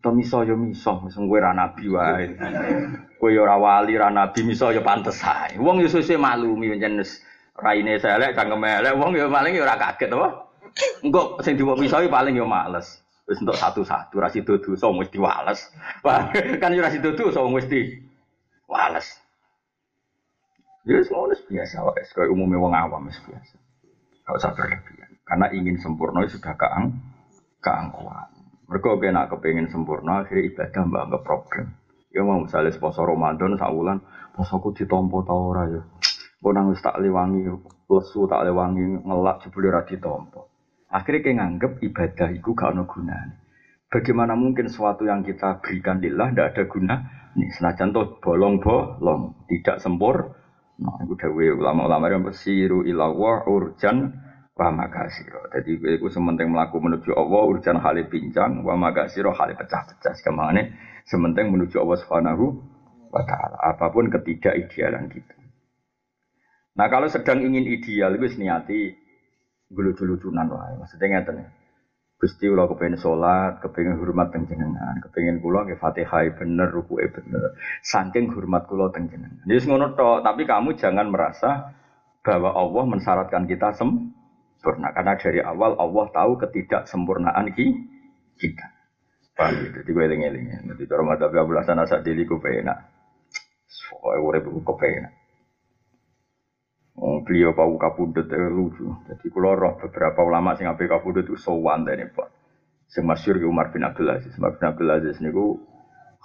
To miso yo miso, wis kowe ra nabi wae. Kowe yo ora wali ra nabi miso yo pantes ae. Wong yo sesuk maklumi pancen raine selek cangkem elek wong yo paling yo ora kaget apa. Engko sing diwo miso paling yo males. Wis entuk satu-satu ra sido wis diwales. Wah, kan yo ra sido dosa wis diwales. Ya ngono biasa wae, umumnya wong awam biasa. Gak usah berlebihan. Karena ingin sempurna sudah keang keangkuhan. Mereka kena kepengen sempurna, akhirnya ibadah mbak nggak problem. Ya mau misalnya poso Ramadan saulan, posoku ditompo tau ora ya. Kau nangis tak lewangi, lesu tak lewangi, ngelak jebule ra ditompo. Akhirnya kayak nganggep ibadah itu gak ada gunanya. Bagaimana mungkin sesuatu yang kita berikan lillah tidak ada guna? Nih, senajan toh bolong bolong, tidak sempur. Nah, itu dawe ulama-ulama yang bersiru ilawa urjan wa magasiro. Jadi itu sementing melaku menuju Allah urusan hal pincang wa magasiro hal pecah-pecah. Ke mana sementing menuju Allah Subhanahu wa taala. Apa pun ketidak idealan kita. Nah kalau sedang ingin ideal itu niati lucu-lucunan lah. Maksudnya ngeten ya. Gusti kula kepengen sholat, kepengen hormat teng jenengan, kepengen kula ke Fatihah bener, ruku bener. Saking hormat kula teng. Jadi ngono tok, tapi kamu jangan merasa bahwa Allah mensyaratkan kita sem sempurna. Karena dari awal Allah tahu ketidaksempurnaan kita. Paham gitu, jadi gue eling-eling. Jadi cara mata Abu Hasan Asadili gue penak. Pokoknya urip gue kepenak. Oh, beliau pau kapundut eh, lucu. Jadi kalau roh beberapa ulama sing ape kapundut itu sowan dene Pak. Sing masyhur Umar bin Abdul Aziz. Umar bin Abdul Aziz niku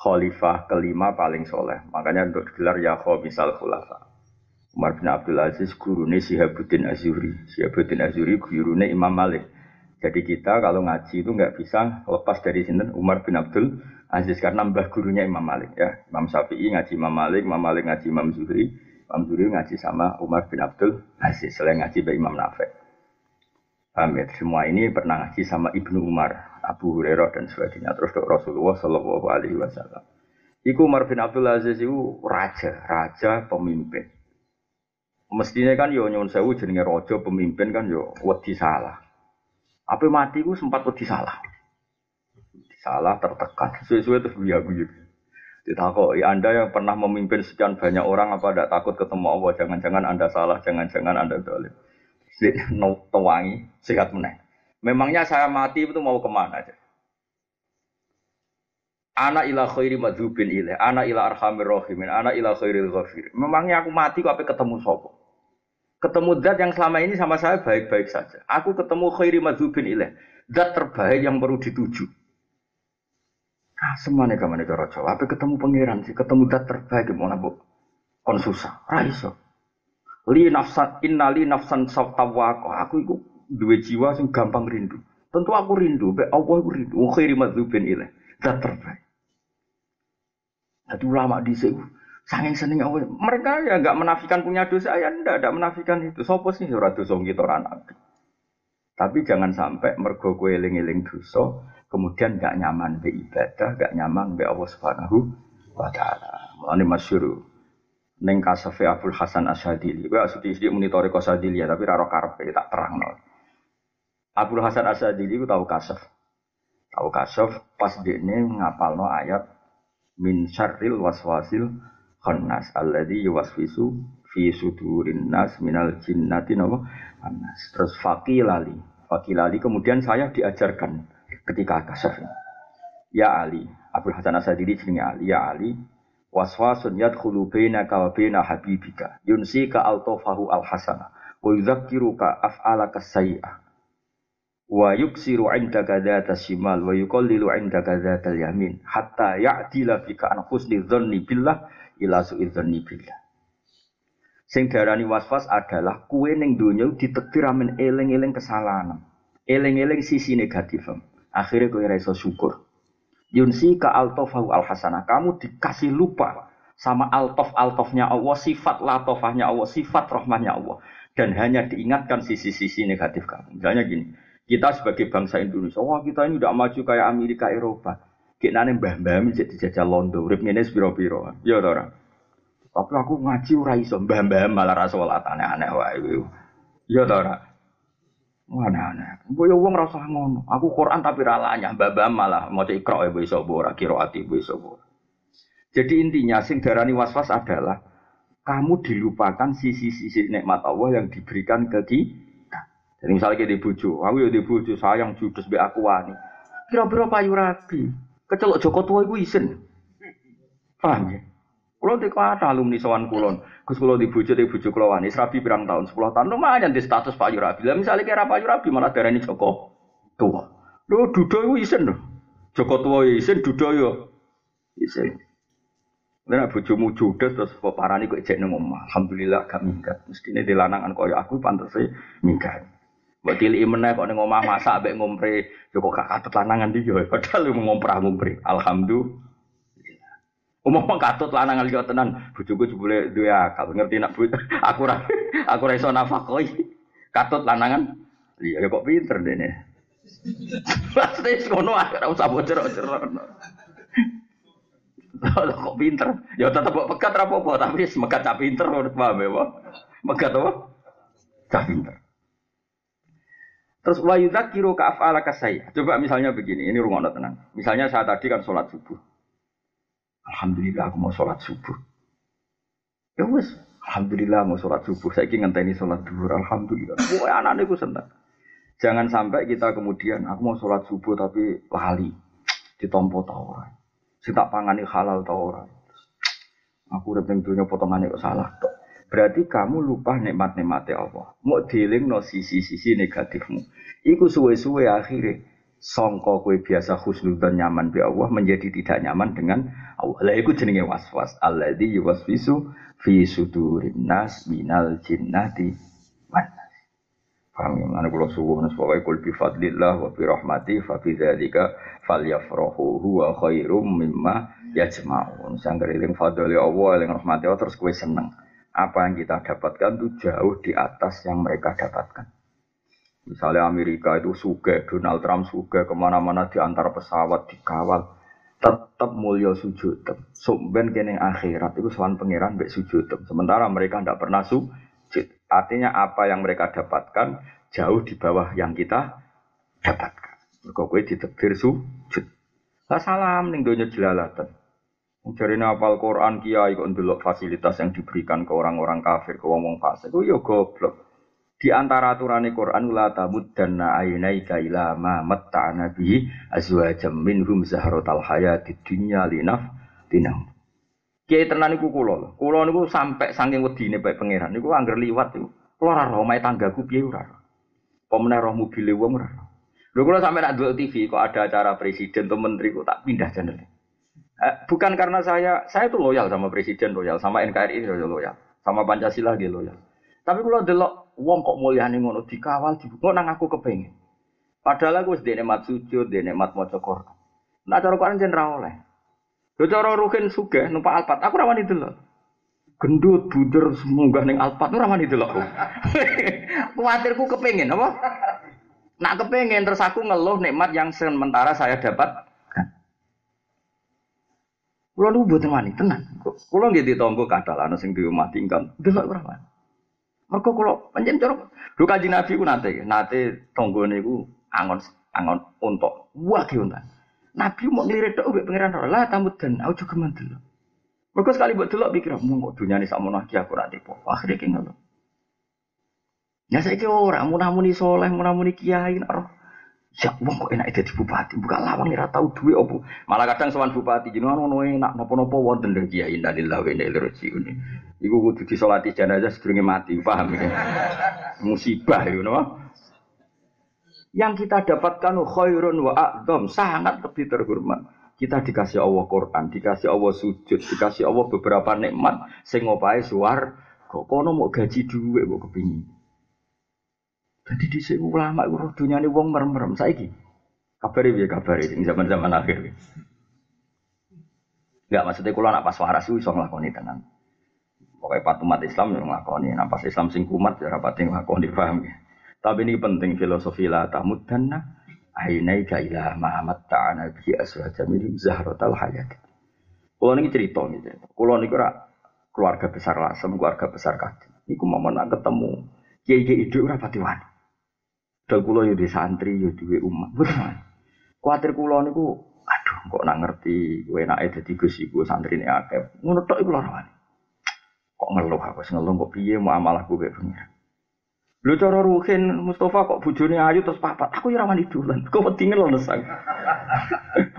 khalifah kelima paling soleh. Makanya untuk gelar ya misal khulafa. Umar bin Abdul Aziz gurune Sihabuddin Azuri. Sihabuddin Azuri gurune Imam Malik. Jadi kita kalau ngaji itu nggak bisa lepas dari sini Umar bin Abdul Aziz karena mbah gurunya Imam Malik ya. Imam Syafi'i ngaji Imam Malik, Imam Malik ngaji Imam Zuhri, Imam Zuhri ngaji sama Umar bin Abdul Aziz selain ngaji by Imam Nafek. Paham ya? Semua ini pernah ngaji sama Ibnu Umar, Abu Hurairah dan sebagainya. Terus Rasulullah Shallallahu Alaihi Wasallam. Iku Umar bin Abdul Aziz itu raja, raja pemimpin. Mestinya kan yo nyuwun sewu jenenge raja pemimpin kan yo wedi salah. Apa mati ku sempat wedi salah. Salah tertekan. Sesuai terus guya-guyu. Ditakok, ya Anda yang pernah memimpin sekian banyak orang apa tidak takut ketemu Allah? Jangan-jangan Anda salah, jangan-jangan Anda dolim. No, tewangi, sehat meneng. Memangnya saya mati itu mau ke mana aja? Anak ila khairi madzubin ilaih, anak ila arhamir rahimin, anak ila khairil ghafir. Memangnya aku mati kok apa ketemu sopo? Ketemu zat yang selama ini sama saya baik-baik saja. Aku ketemu khairi madzubin ilaih. Zat terbaik yang perlu dituju. Nah, semuanya kamu negara Jawa. Apa ketemu pangeran sih? Ketemu zat terbaik gimana bu? Kon susah. Raiso. Li nafsan innali nafsan sawtawako. Aku itu dua jiwa sing gampang rindu. Tentu aku rindu. Be Allah aku rindu. Khairi madzubin ilaih. Zat terbaik. Jadi ulama di Saking seneng Allah. Mereka ya nggak menafikan punya dosa ya ndak, ndak menafikan itu. Sopo sih ora dosa kita ora nabi. Tapi jangan sampai mergo kowe eling-eling dosa, kemudian nggak nyaman be ibadah, nggak nyaman be Allah Subhanahu wa taala. Mulane masyhur ning kasafe Abdul Hasan Asyadili. Kowe asli sithik muni toriko Asyadili ya, tapi ora karepe tak terangno. Abdul Hasan Asyadili ku tahu kasaf. Tahu kasaf pas dekne ngapalno ayat min syarril waswasil khannas alladzi yuwaswisu fi sudurin nas minal jinnati napa? Anas terus faqilali Fakilali kemudian saya diajarkan ketika kasaf. Ya Ali, Abu Hasan Asadili jenenge Ali, ya Ali, waswasun yadkhulu bainaka wa baina habibika. Yunsika altofahu alhasana. Wa yudzakiruka af'alaka sayyi'ah wa yuksiru indaka dzata shimal wa yuqallilu indaka dzatal yamin hatta ya'dila bika an husni dzanni billah ila su'i dzanni billah sing darani waswas adalah kue ning donya ditektir amen eling-eling kesalahan eling-eling sisi negatif akhirnya kue ra iso syukur Yunsi ka altofahu al hasanah. Kamu dikasih lupa sama altof altofnya Allah, sifat latofahnya Allah, sifat rahmahnya Allah. Dan hanya diingatkan sisi-sisi negatif kamu. Misalnya gini, kita sebagai bangsa Indonesia, wah kita ini udah maju kayak Amerika, Eropa. Kita nih mbah-mbah menjadi dijajah Londo, urip ngene piro-piro. Ya orang. Tapi aku ngaji ora iso, mbah-mbah malah ra salat aneh-aneh wae. Ya ora. Mana aneh. Mbok yo wong rasa ngono. Aku Quran tapi ra lanyah, babam malah maca ikra ya iso ora qiraati iso ora. Jadi intinya sing darani waswas adalah kamu dilupakan sisi-sisi nikmat Allah yang diberikan ke kita. Jadi misalnya kita dibujuk, aku ya dibujuk sayang judes be aku wani. Kira-kira payu rabi, kecelok Joko tua iku isen. Paham ya? Kulo di kata alumni sawan kulon, Gus kulo di bujuk di bujuk kulo wani, serabi pirang tahun, sepuluh tahun lumayan di status Pak Yurabi. Lah misalnya kira Pak Yurabi malah ini Joko tua. Lo dudo itu isen loh. Joko tua isen, dudo yo isen. Nah bujumu judes terus parani kok ijek nang omah. Alhamdulillah gak minggat. Mestine dilanangan koyo aku pantese minggat. Mbok tiliki meneh kok ning omah masak ambek ngompre, yo kok gak katut lanangan ndi yo. Padahal ngomprah ngompre. Alhamdulillah. Umum katut lanang liya tenan, bojoku jebule duwe akal, ngerti nak bu, aku ora aku ora iso nafakoi. Katut lanangan. Iya ya kok pinter dene. Pasti ngono ora usah bocor-bocor. kok pinter? Ya tetep kok pekat ra apa tapi semekat cah pinter paham ya, Pak? Megat apa? Cah pinter. Terus wa yudzakiru ka af'ala kasaya. Coba misalnya begini, ini rungono tenang. Misalnya saya tadi kan sholat subuh. Alhamdulillah aku mau sholat subuh. Ya wes, Alhamdulillah mau sholat subuh. Saya ingin ngenteni sholat duhur. Alhamdulillah. Wah anak aku senang. Jangan sampai kita kemudian aku mau sholat subuh tapi lali ditompo tau ora. Sing tak pangani halal tau. Aku udah dunia potongannya kok salah. Berarti kamu lupa nikmat-nikmatnya Allah. Mau dealing no sisi-sisi negatifmu. Iku suwe-suwe akhirnya songko kue biasa dan nyaman bi Allah menjadi tidak nyaman dengan Allah. Lah iku jenenge waswas. Alladzi yuwaswisu fi sudurin nas minal jinnati wan Paham ya? Mana subuh nas pokoknya kul bi fadlillah wa bi rahmati fa fi dzalika falyafrahu huwa khairum mimma yajma'un. Sang eling fadli Allah eling Allah terus kue seneng. Apa yang kita dapatkan itu jauh di atas yang mereka dapatkan. Misalnya Amerika itu suge, Donald Trump suge, ke mana-mana di antar pesawat dikawal, tetap mulia sujud. Sumben kene akhirat itu soal pangeran baik sujud. Sementara mereka tidak pernah sujud. Artinya apa yang mereka dapatkan jauh di bawah yang kita dapatkan. Mereka kue ditekdir sujud. Lah salam ning donya jelalatan. Jadi apal Quran kiai kok ndelok fasilitas yang diberikan ke orang-orang kafir, ke wong-wong fasik. Ku yo goblok. Di antara aturan Quran la tamuddanna ainaika ila ma matta'na bihi azwajam minhum zahratal hayatid dunya linaf tinam. Kiai tenan niku kula. Kula niku sampai saking wedine bae pangeran niku angger liwat niku. Kula ora roh omahe tanggaku piye ora. Apa meneh roh mobile wong ora. Lho kula sampe nak TV kok ada acara presiden atau menteri kok tak pindah channel. Eh, bukan karena saya, saya itu loyal sama presiden loyal, sama NKRI loyal, sama Pancasila dia loyal. Tapi kalau delok wong kok mulyane ngono dikawal dibuka nang aku kepengen. Padahal aku wis dene mat sujud, dene mat maca Quran. Nah cara Quran jen ra oleh. Lho cara ruhin sugih numpak alpat, aku ra wani delok. Gendut buder semunggah ning alpat ora wani delok. Kuwatirku kepengen apa? Nak kepengen terus aku ngeluh nikmat yang sementara saya dapat. Kulo lu mboten wani tenan. Kulo nggih ditonggo kadal ana sing diumati ingkang delok ora wani. Mereka kalau panjang corok, lu kaji nabi ku nate, nate tonggone ku angon angon untuk wah unta. Nabi mau ngelirik dok, ubek pangeran lah tamu dan aku juga mantel. Mereka sekali buat delok pikir, mau kok dunia ini sama lagi aku rati po. Akhirnya kayak ngono. Ya saya kira orang munamuni soleh, munamuni kiai, roh. Ya wong kok enak jadi bupati, buka lawang ora tau duwe opo. Malah kadang sowan bupati jenengan ono enak napa-napa wonten lho kiai innalillahi wa inna ilaihi rajiun. Iku kudu disolati jenazah sedurunge mati, paham ya? Musibah itu napa? Yang kita dapatkan khairun wa a'dham, sangat lebih terhormat. Kita dikasih Allah Quran, dikasih Allah sujud, dikasih Allah beberapa nikmat sing opahe suar kok kono mau gaji duwe kok kepingin. Jadi di sini ulama itu dunia ini wong merem merem saiki. Kabari biar kabari ini zaman zaman akhir. Enggak maksudnya kalau nak pas waras itu bisa ngelakoni tenan. Pokoknya patuh umat Islam yang ngelakoni. Nah pas Islam sing kumat ya rapatin ngelakoni paham ya. Tapi ini penting filosofi lah tamud dana. Ainai ila Muhammad ta'ana bi min zahratal hayat. Kulo niki cerita gitu. Kulo niku keluarga besar Lasem, keluarga besar Kadin. Niku mau nak ketemu kiai-kiai itu ora. Dal kula yo di santri yo duwe umat. Betul. Kuatir kula niku aduh kok nak ngerti kowe enake dadi Gus iku santrine akeh. Ngono tok iku lara Kok ngeluh aku ngeluh kok piye muamalahku kaya pengiran. Lu cara Ruhin Mustafa kok bojone ayu terus papat. Aku ya rawan idulan. Kok wedi ngelon lesang.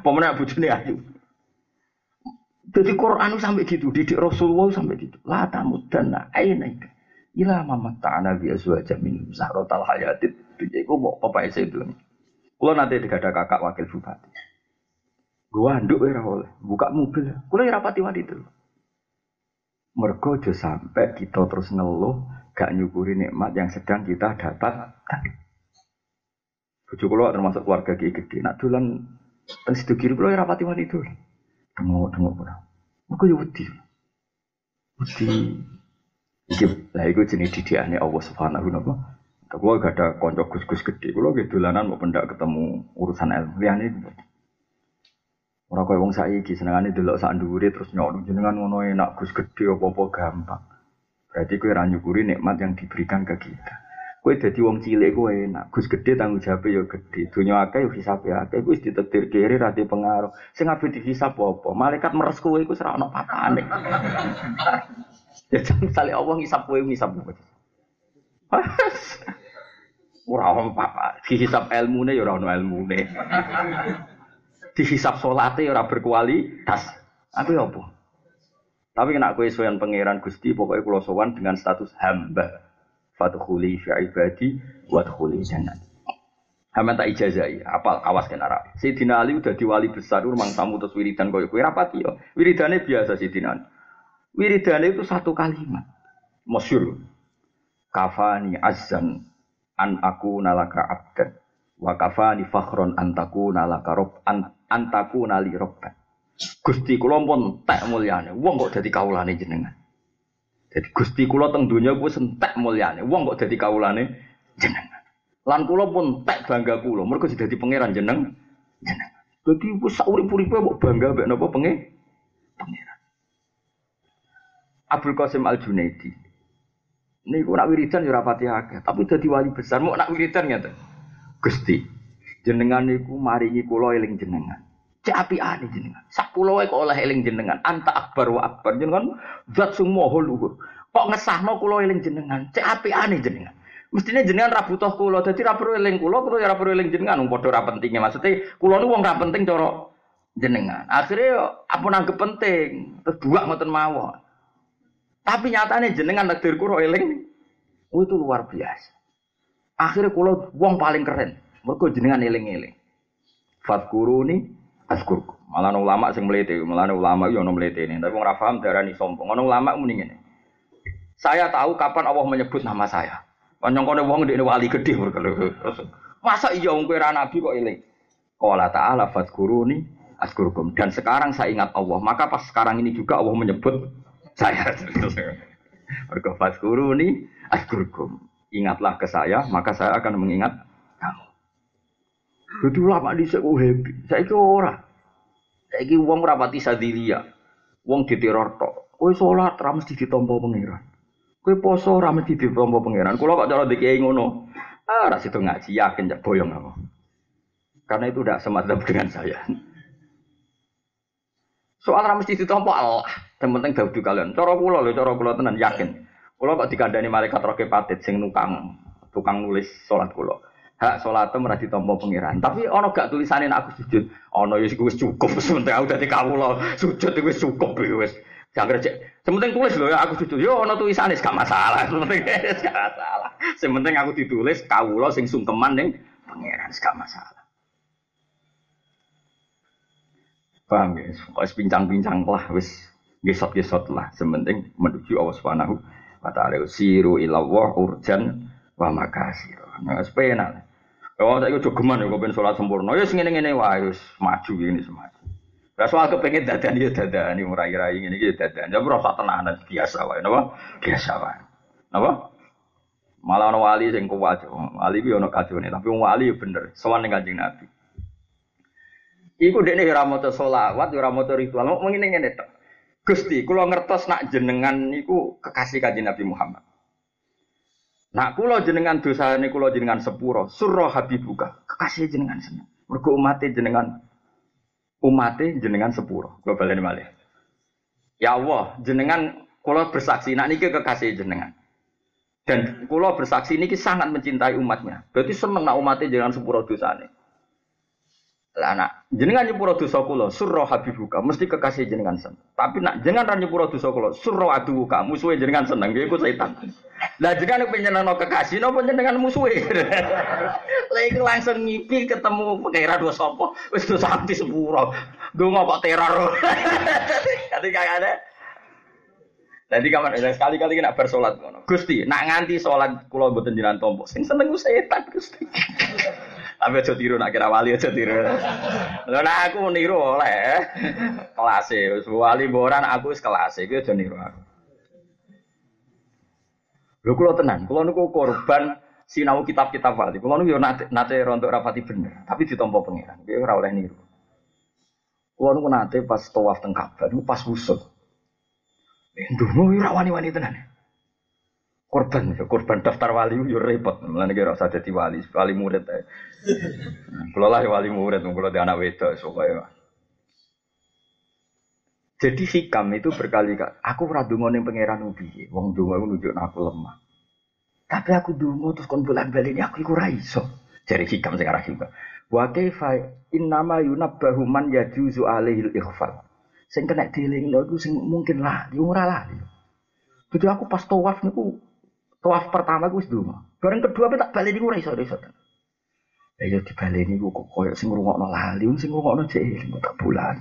Pemenang bojone ayu. Jadi Quran sampai gitu, didik Rasulullah sampai gitu. La tamudanna itu. Ila mamat ta'ana bi azwaja min zahratal hayatid dunya iku mau apa itu nih. Kulo nanti ada kakak wakil bupati. Gua anduk ora oleh, buka mobil. Kulo ora pati wani itu. Mergo aja sampai kita terus ngeluh gak nyukuri nikmat yang sedang kita dapat. Bojo kulo termasuk keluarga kiai gede. Nak dolan teng situ kiri kulo ora pati wani itu. Dengok-dengok ora. Mergo yo wedi. Wedi Iki lah iku jenis didikane Allah Subhanahu wa. Kulo gak ada konco gus-gus gede, kulo ge dolanan mau pendak ketemu urusan ilmu. Liyane Ora koyo wong saiki senengane delok sak dhuwure terus nyok jenengan ngono enak gus gede apa-apa gampang. Berarti kowe ora nyukuri nikmat yang diberikan ke kita. Kowe dadi wong cilik kowe enak, gus gede tanggung jawab ya gede. Dunya akeh yo hisabe akeh, wis ditetir kiri ra pengaruh. Sing ape dihisab apa? Malaikat meres kowe iku ora ono papane. Ya jangan Allah ngisap kowe ngisap kowe. Ora ono apa dihisap ilmune ya ora ono ilmune. Dihisap salate ya ora berkualitas. Aku ya apa? Tapi kena kowe sowan pangeran Gusti pokoknya kula sowan dengan status hamba. Fadkhuli fi ibadi wa dkhuli jannah. Hamba tak ijazai, apal awas kena Arab. Sayyidina Ali udah diwali besar, rumang tamu terus wiridan koyo kowe rapati yo. Wiridane biasa Sayyidina Ali. Wiridane itu satu kalimat. Masyur. Kafani azan an aku nalaka abdan. Wa kafani fakhron antaku nalaka rob an, antaku nali robban. Gusti kula pun tak mulyane. Wong kok dadi kawulane jenengan. Jadi Gusti kula teng donya ku sentek mulyane. Wong kok dadi kawulane jenengan. Lan kula pun tak bangga kula. Mergo dadi pangeran jeneng jenengan. Dadi wis sak urip-uripe kok bangga mek napa pengen pangeran. Abdul Qasim Al Junaidi. Niku nak wiridan ya akeh, tapi dadi wali besar mau nak wiridan ngeten. Gusti, jenengan niku maringi kula eling jenengan. Cek apiane jenengan. Sak pulau kok oleh eling jenengan. Anta akbar wa akbar jenengan zat sing maha luhur. Kok ngesahno kula eling jenengan. Cek apiane jenengan. Mestinya jenengan ra butuh kula, dadi ra perlu eling kula, kula ya ra perlu eling jenengan. Wong padha ra pentinge. Maksudnya kula niku wong ra penting cara jenengan. Akhirnya apa nanggep penting, terus buak ngoten mawon. Tapi nyatanya jenengan takdir kuro eling, oh, itu luar biasa. Akhirnya kulo wong paling keren, mereka jenengan eling-eling. Fatkuruni askurku. Malah ulama sing melete, malah ulama yo melete ini. Tapi ora paham darani sombong. Ono ulama ini. Saya tahu kapan Allah menyebut nama saya. Panjang kono wong ndekne wali gede mergo. Masa iya wong kowe nabi kok eling. Qala ta'ala fatkuruni askurkum. Dan sekarang saya ingat Allah, maka pas sekarang ini juga Allah menyebut saya. Mergo nih askurkum. Ingatlah ke saya, maka saya akan mengingat kamu. Jadi lama di saya happy. Saya itu ora. Saya itu uang rapati sadilia. Uang diteror tok. Kue sholat rames di ditompo pangeran. Kue poso rames di ditompo pangeran. Kalau kok cara dikei ngono. Ah, ras itu ngaji yakin jak boyong aku. Karena itu tidak semata dengan saya. Soal rames di ditompo Allah. Yang penting dawuh kalian. Cara kula lho, cara kula tenan yakin. Kula kok dikandani malaikat roke patit sing nukang tukang nulis salat kula. Hak salat ora ditampa pangeran. Tapi ana gak tulisane nek aku sujud. Ana ya wis cukup sementara aku dadi kawula sujud wis cukup wis. Jangan cek. Sementing tulis lho ya aku sujud. Yo ana tulisane gak masalah. Sementing gak masalah. Sementing aku ditulis kawula sing sungkeman ning pangeran gak masalah. Paham ya? Wis pincang-pincang lah wis gesot-gesot lah. Sementing menuju Allah Subhanahu wa taala. Siru ila urjan wa makasir. Nah, sepena. Oh, saya udah geman ya, kepen sholat sempurna. Ya, segini ngene wae, wis maju gini semaju. Lah soal kepengen dadan ya dadan, ini murai-rai ini ya dadan. Ya rasa tenanan biasa wae, napa? Biasa wae. Napa? Malah ana wali sing kuat. Wali ku ono kacone, tapi wong wali ya bener. Sowan ning Kanjeng Nabi. Iku dekne ora maca selawat, ora maca ritual. Mau ngene ngene tok. Gusti, kula ngertos nak jenengan niku kekasih Kanjeng Nabi Muhammad. Nak kula jenengan dosane kula jenengan sepuro, surra habibuka, kekasih jenengan seneng. Mergo umate jenengan umate jenengan sepuro. Kula baleni malih. Ya Allah, jenengan kula bersaksi nak niki kekasih jenengan. Dan kula bersaksi niki sangat mencintai umatnya. Berarti seneng nak umate jenengan sepuro dosane. Lah nak jenengan nyepuro dosa kula surra habibuka mesti kekasih jenengan seneng. Tapi nak jenengan ra nyepuro dosa kula surra aduka musuhe jenengan seneng iku setan. Lah jenengan penjenengan kekasih napa jenengan musuhe. Lah iku langsung ngipi ketemu pengira dua sapa wis dosa ati sepuro. Donga kok teror. Dadi kagak Jadi kamar sekali-kali nak bersolat. Gusti, nak nganti solat kula mboten jenengan tompo. Sing seneng setan Gusti. Tapi aja tiru nak kira wali aja tiru. Lha nak aku niru oleh kelas e. Wali boran aku wis kelas e, aja niru aku. Lho kula tenan, kula niku korban sinau kitab-kitab wali. Kula niku yo nate, nate rontok rapati bener, tapi ditampa pangeran. Kuwi ora oleh niru. Kula niku nate pas tawaf teng Ka'bah pas wusul. Ndonga ora wani-wani tenan korban korban daftar wali yo repot. Mulane kira usah dadi wali wali murid ae kula lah wali murid kula di anak wedok supaya. Jadi hikam itu berkali kali aku ora ning pangeran ubi wong donga iku nunjuk aku lemah. Tapi aku donga terus kon bolak-balik aku iku ora iso. Jadi hikam arah hikam wa kaifa innama yunabbahu man yajuzu alaihil ikhfal sing kena dielingno iku sing mungkin lah ora lah jadi aku pas tawaf niku Tawaf pertama gue seduma. Bareng kedua tak balik gue iso iso. Ya yo dibaleni gue kok koyo sing ngrungokno lali, sing ngrungokno cek eling tak bulan.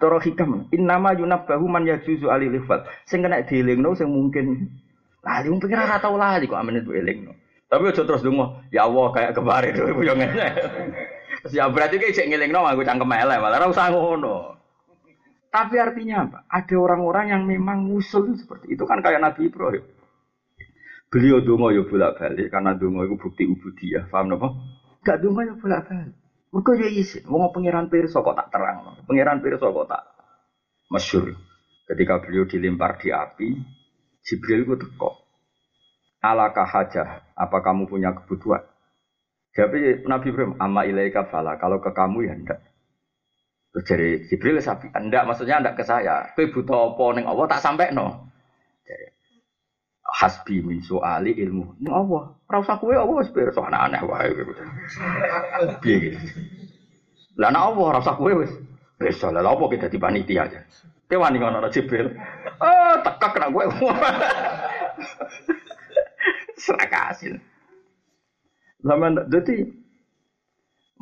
Toro hikam, innama yunabbahu man yajuzu ali lifat. Sing kena dielingno sing mungkin lali wong pikir ora tau lali kok amene mbok elingno. Tapi aja terus dongo, ya Allah kayak kemarin dhewe yo ngene. Ya berarti kayak cek ngelingno aku cangkem elek, malah ora usah ngono. Tapi artinya apa? Ada orang-orang yang memang ngusul seperti itu kan kayak Nabi Ibrahim. Beliau dongo yo ya bolak balik karena dongo itu bukti ubudiyah. Paham napa? Gak dongo yo ya bolak balik. Mereka yo isin. Wong pangeran pirsa kok tak terang. Pangeran pirsa kok tak masyur. Ketika beliau dilempar di api, Jibril itu teko. Alakah hajah? Apa kamu punya kebutuhan? Jadi Nabi Ibrahim, amma ilaika fala. Kalau ke kamu ya ndak. Terus dari Jibril sapi, ndak maksudnya ndak ke saya. Kowe butuh apa ning Allah tak sampai no. Jadi, hasbi min soali ilmu. Ini apa? Ora usah kowe apa wis pirsa aneh wae. Piye? Lah nek apa ora usah kowe wis. Wis lah apa kita di panitia aja. Kowe wani ngono ora Jibril. Oh, tekak nak kowe. Serakasin. Zaman dadi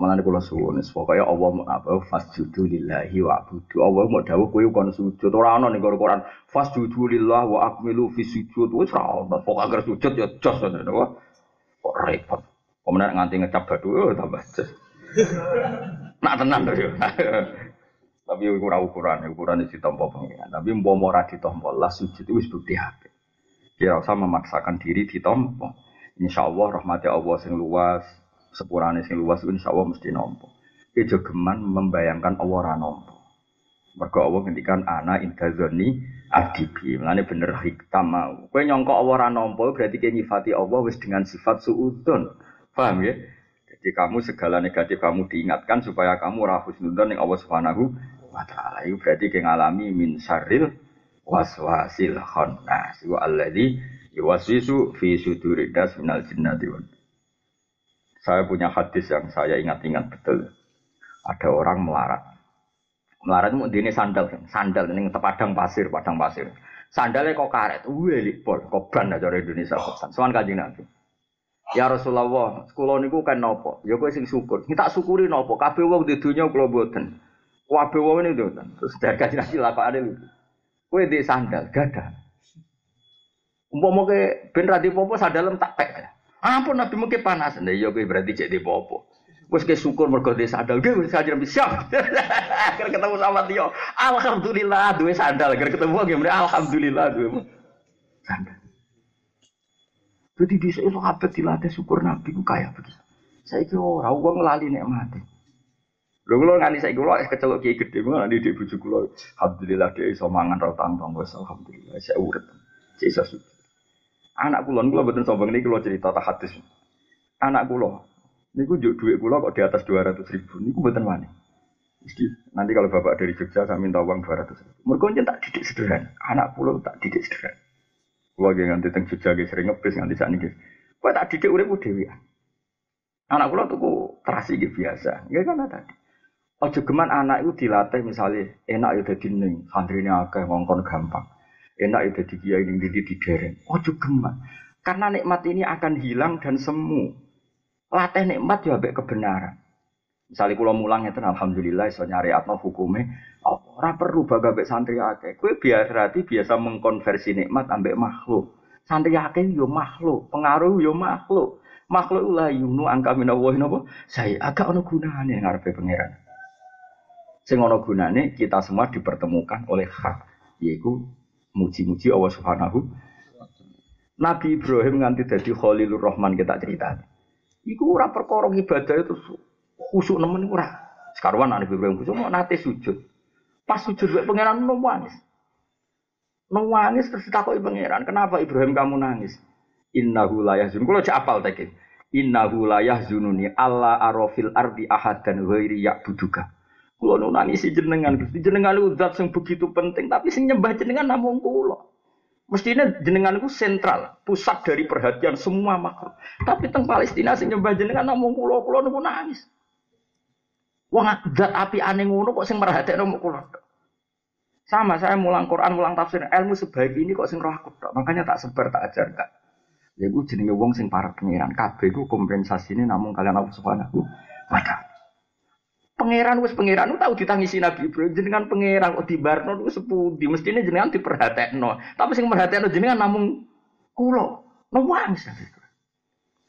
Malah nih kalau suwun, pokoknya Allah mau apa? Fasjudu lillahi wa abudu. Allah mau dawuh kowe kon sujud. Ora ana ning Quran. Fasjudu lillahi wa akmilu fi sujud. Wis ora ana. Pokoke agar sujud ya jos ngono. Kok repot. Kemudian nganti ngecap batu, oh tambah jos. Nak tenan yo. Tapi ora ukuran, ukuran itu ditompo pengiran. Tapi mbok ora ditompo lah sujud wis bukti hati. Kira usah memaksakan diri ditompo. Insya Allah rahmati Allah sing luas, sepurane sing luas insya Allah mesti nompo. Ijo geman membayangkan Allah ora nompo. Mergo Allah ngendikan ana intazoni abdibi. Mulane bener hikam mau. Kowe nyangka Allah ora nompo berarti kowe nyifati Allah wis dengan sifat suudon. Paham ya? Jadi kamu segala negatif kamu diingatkan supaya kamu ora husnudzon ning Allah Subhanahu wa taala. Itu berarti kowe ngalami min syarril waswasil khannas. Wa alladzi Iwasisu fi suduridas minal jinnati Saya punya hadis yang saya ingat-ingat betul. Ada orang melarat. Melarat mau dini sandal, sandal ini padang pasir, padang pasir. Sandalnya kok karet, wih pol, kok ban aja Indonesia kosan. Soal kaji nabi. Ya Rasulullah, sekolah kan nopo? Ya kowe sing syukur. Kita syukuri nopo? Kabeh wong di dunia kula mboten. Kabeh wong ini mboten. Terus dari kaji nabi lapakane lho. Kowe di sandal, gadah. Umpama ke ben ra popo sadalem tak pek. Ampun Nabi mungkin panas. Nah, iya kowe berarti cek di popo. Wes ke syukur mergo di sandal ge wis kajian siap. Akhir ketemu sama dia. Alhamdulillah duwe sandal. Akhir ketemu ge alhamdulillah duwe sandal. Jadi bisa itu apa dilatih syukur Nabi ku kaya begitu. Saya kira orang uang lali mati. Lho kula nganti saiki kula kecelok kiai gedhe kula nanti di bojo kula alhamdulillah dia iso mangan ra tangtong wis alhamdulillah saya urip. Cek iso Anak kula kula mboten sombong niki kula cerita tak hadis. Anak kula niku njuk dhuwit kula kok di atas 200 ribu niku mboten wani. Mesti nanti kalau bapak dari Jogja saya minta uang 200 ribu. Mergo tak didik sederhana. Anak kula tak didik sederhana. Kula ge nganti teng Jogja ge sering ngebis nganti sakniki. Kowe tak didik uripku dhewe. Anak kula tuku terasi ge biasa. Nggih kan tadi. Ojo geman anak itu dilatih misalnya enak ya dadi ning santrine akeh ngongkon gampang enak itu di kiai ini di dereng. Oh juga Karena nikmat ini akan hilang dan semu. Latih nikmat juga baik kebenaran. Misalnya kalau mulang itu alhamdulillah so nyari atau hukumnya oh, ora perlu baga baik santri akeh. Kue biasa berarti biasa mengkonversi nikmat ambek makhluk. Santri akeh yo makhluk, pengaruh yo makhluk. Makhluk ulah yunu angka minawahi napa? Saya agak ono gunane ngarepe pangeran. Sing ono gunane kita semua dipertemukan oleh hak yaitu muji-muji Allah Subhanahu Nabi Ibrahim nganti dari Khalilur Rahman kita cerita. Iku ora perkara ibadah itu khusuk nemen ora. Sekarwan Nabi Ibrahim khusuk nate sujud. Pas sujud wae pangeran nangis. Nangis terus ditakoki pangeran, "Kenapa Ibrahim kamu nangis?" Innahu la yahzun. Kulo cek apal tekin. Innahu la yahzununi alla arafil ardi ahadan ghairi ya'buduka. Kulo nu nangisi jenengan, Gusti jenengan itu zat yang begitu penting, tapi sing nyembah jenengan namung kulo. Mestinya jenengan itu sentral, pusat dari perhatian semua makhluk. Tapi teng Palestina sing nyembah jenengan namung kulo, kulo nu nangis. Wong zat api aneh ngono kok sing merhatekno namung kulo. Sama saya mulang Quran, mulang tafsir, ilmu sebaik ini kok sing roh aku Makanya tak sebar, tak ajar kak. Ya gue jenenge wong sing para pengiran kabeh gue ini namun kalian Allah Subhanahu wa taala. Pangeran wis pangeran tahu ditangisi Nabi Ibrahim jenengan pangeran kok dibarno wis sepudi mestine jenengan diperhatekno. Tapi sing merhatekno jenengan namung kula. Ibrahim.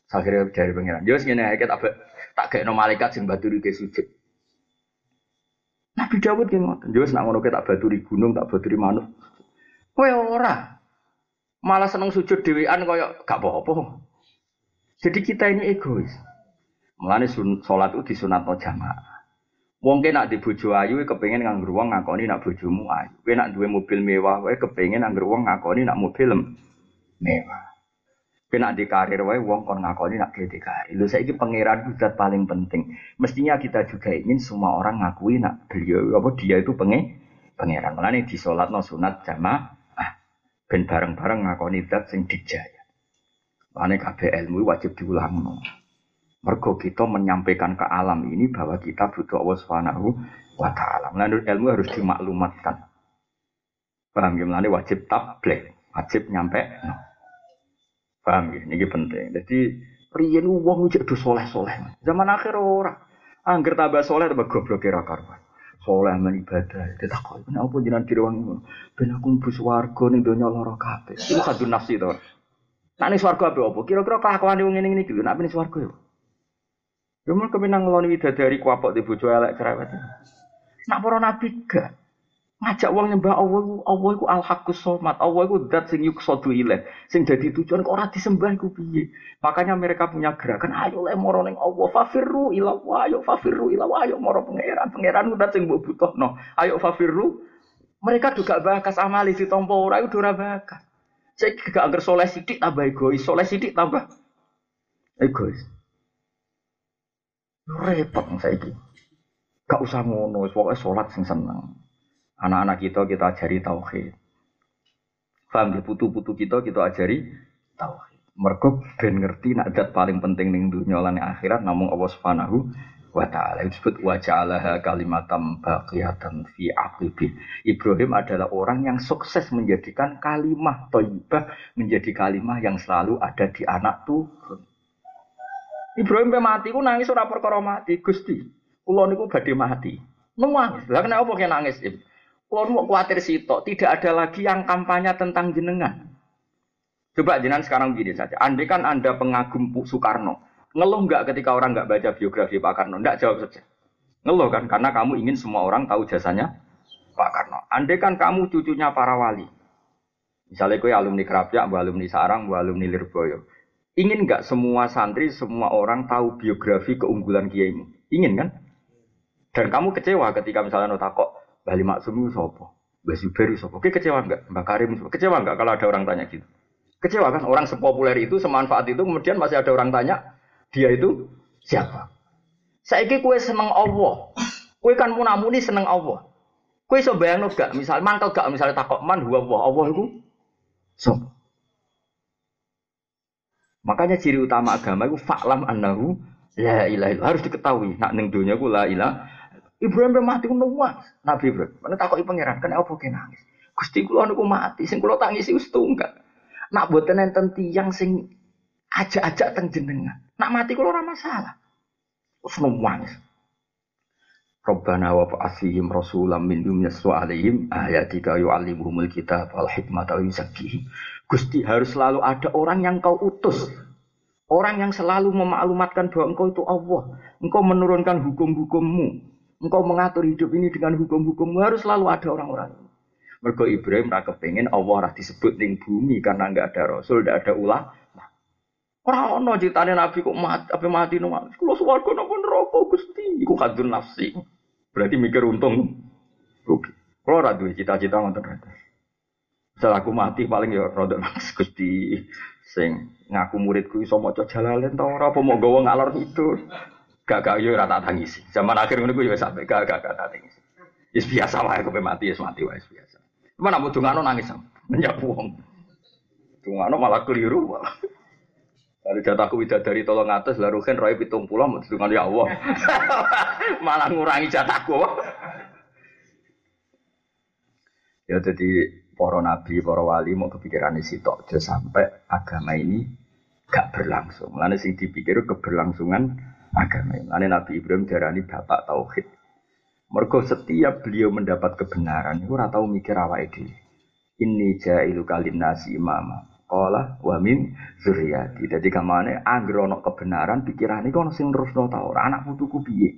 Akhirnya dari pangeran. Yo ngene ae tak tak gaekno malaikat sing baturi ke sujud. Nabi Dawud ki ngoten. Yo nak ngono tak baturi gunung, tak baturi manuk. Kowe ora. Malah seneng sujud dhewean kaya gak apa-apa. Jadi kita ini egois. Mulane sholat itu disunatno jamaah. Wong ke nak di bojo ayu kepengen nganggur wong ngakoni nak bojomu ayu. Kowe nak duwe mobil mewah wae kepengen nganggur wong ngakoni nak mobil mewah. Kowe nak di karir wae wong kon ngakoni nak di karir. Lho saiki pangeran zat paling penting. Mestinya kita juga ingin semua orang ngakui nak beliau apa dia itu penge pangeran. Mulane di no sunat jamaah ben bareng-bareng ngakoni zat sing dijaya. Mulane kabeh ilmu wajib diulang. Mergo kita menyampaikan ke alam ini bahwa kita butuh Allah Subhanahu wa taala. Menurut ilmu harus dimaklumatkan. Paham ya? Mulane wajib tabligh, wajib nyampe. No. Paham ya? Ini penting. Jadi riyen wong cek do soleh-soleh. Zaman akhir ora. Angger tambah soleh tambah goblok kira karuan. Soleh men ibadah. Ditakoni, "Kenapa jenengan direwangi ngono?" Ben aku mlebu swarga ning donya lara kabeh. Iku kadun nafsi to. Nek ning swarga apa? Kira-kira kelakuan wong ngene iki lho, nek ning swarga yo. Kemenang ngeloni widadari kuapok di bojo elek cerewet. Nak para nabi ngajak wong nyembah Allah Allah iku al haqqus somat Allah iku zat sing yuksadu ilaih. Sing dadi tujuan kok ora disembah iku piye? Makanya mereka punya gerakan ayo le moro ning Allah fafirru ila wa ayo fafirru ila wa ayo moro pangeran. Pangeran zat sing mbok butuhno. Ayo fafirru. Mereka juga bakas amali ditampa ora iku ora bakas. Saya gak angger soleh sithik tambah egois soleh sithik tambah egois repot saiki. Gak usah ngono, pokoknya sholat sing seneng. Anak-anak kita kita ajari tauhid. Paham putu-putu kita kita ajari tauhid. Mergo ben ngerti nak dat paling penting ning dunya lan akhirat namung Allah Subhanahu wa taala disebut wa ja'alaha kalimatam baqiyatan fi aqibi. Ibrahim adalah orang yang sukses menjadikan kalimah thayyibah menjadi kalimah yang selalu ada di anak turun. Ibrahim pe mati ku nangis ora perkara mati, Gusti. Kula niku badhe mati. Nangis. Lah kenapa kok nangis? Kula mau kuatir sitok, tidak ada lagi yang kampanye tentang jenengan. Coba jenengan sekarang begini saja. Andai kan Anda pengagum Soekarno, ngeluh nggak ketika orang nggak baca biografi Pak Karno? Nggak jawab saja. Ngeluh kan? Karena kamu ingin semua orang tahu jasanya Pak Karno. Andai kan kamu cucunya para wali, misalnya kue alumni Kerapia, bu alumni Sarang, alumni Lirboyo. Ingin nggak semua santri, semua orang tahu biografi keunggulan kiaimu? Ingin kan? Dan kamu kecewa ketika misalnya nota kok Bali Maksum sopo, Mbak Zubair sopo. Oke kecewa nggak? Mbak Karim sopo. Kecewa nggak kalau ada orang tanya gitu? Kecewa kan? Orang sepopuler itu, semanfaat itu, kemudian masih ada orang tanya, dia itu siapa? Saya kue seneng Allah. Kue kan munamuni seneng Allah. Kue so bayang gak? Misal mantel gak? Misalnya takok man huwa Allah. Allah itu so. Makanya ciri utama agama itu faklam annahu la ilaha harus diketahui. Nak ning dunia ku la ilaha. Ibrahim mati ku nuwah. Nabi Ibrahim. Mana takoki pangeran, kenapa apa nangis? Gusti kula niku mati, sing kula tangisi wis tunggal. Nak boten enten tiyang sing ajak-ajak teng jenengan. Nak mati kula ora masalah. Terus nangis. Rabbana wa fa'asihim rasulam minhum yaswa alaihim ayatika yu'allimuhumul kitab wal hikmata wa. Gusti harus selalu ada orang yang kau utus. Orang yang selalu memaklumatkan bahwa engkau itu Allah. Engkau menurunkan hukum-hukummu. Engkau mengatur hidup ini dengan hukum-hukummu. Harus selalu ada orang-orang. Mergo Ibrahim ra kepengin Allah ora disebut ning bumi karena enggak ada rasul, enggak ada ulah. Ora ono critane nabi kok mati, apa mati no mati. Kulo swarga napa neraka Gusti. Iku kadun nafsi. Berarti mikir untung rugi. Kulo ora duwe cita-cita ngoten Setelah aku mati paling ya rada nafsu Gusti sing ngaku muridku iso maca jalalen ta ora apa mau gawa ngalor itu. Gak gak yo ora tak tangisi. Zaman akhir ku yo sampe gak gak gak tangisi. Wis biasa wae kowe mati wis mati wae biasa. Mana mau dungano nangis sama, menyapu wong. Dungano malah keliru malah. Dari jatahku dari tolong atas lalu kan roy pitung pulau mau dengan ya Allah. malah ngurangi jatahku. ya jadi para nabi, para wali mau kepikiran isi tok sampai agama ini gak berlangsung. Lalu sing dipikir keberlangsungan agama ini. Lalu Nabi Ibrahim darani bapak tauhid. Mergo setiap beliau mendapat kebenaran, itu ora tau mikir awake dhewe. Inni jailu kalim nasi imama. Qala wa min zuriyati. Dadi kamane anggere ana kebenaran pikirane kok ono sing terusno ta ora anak putuku piye.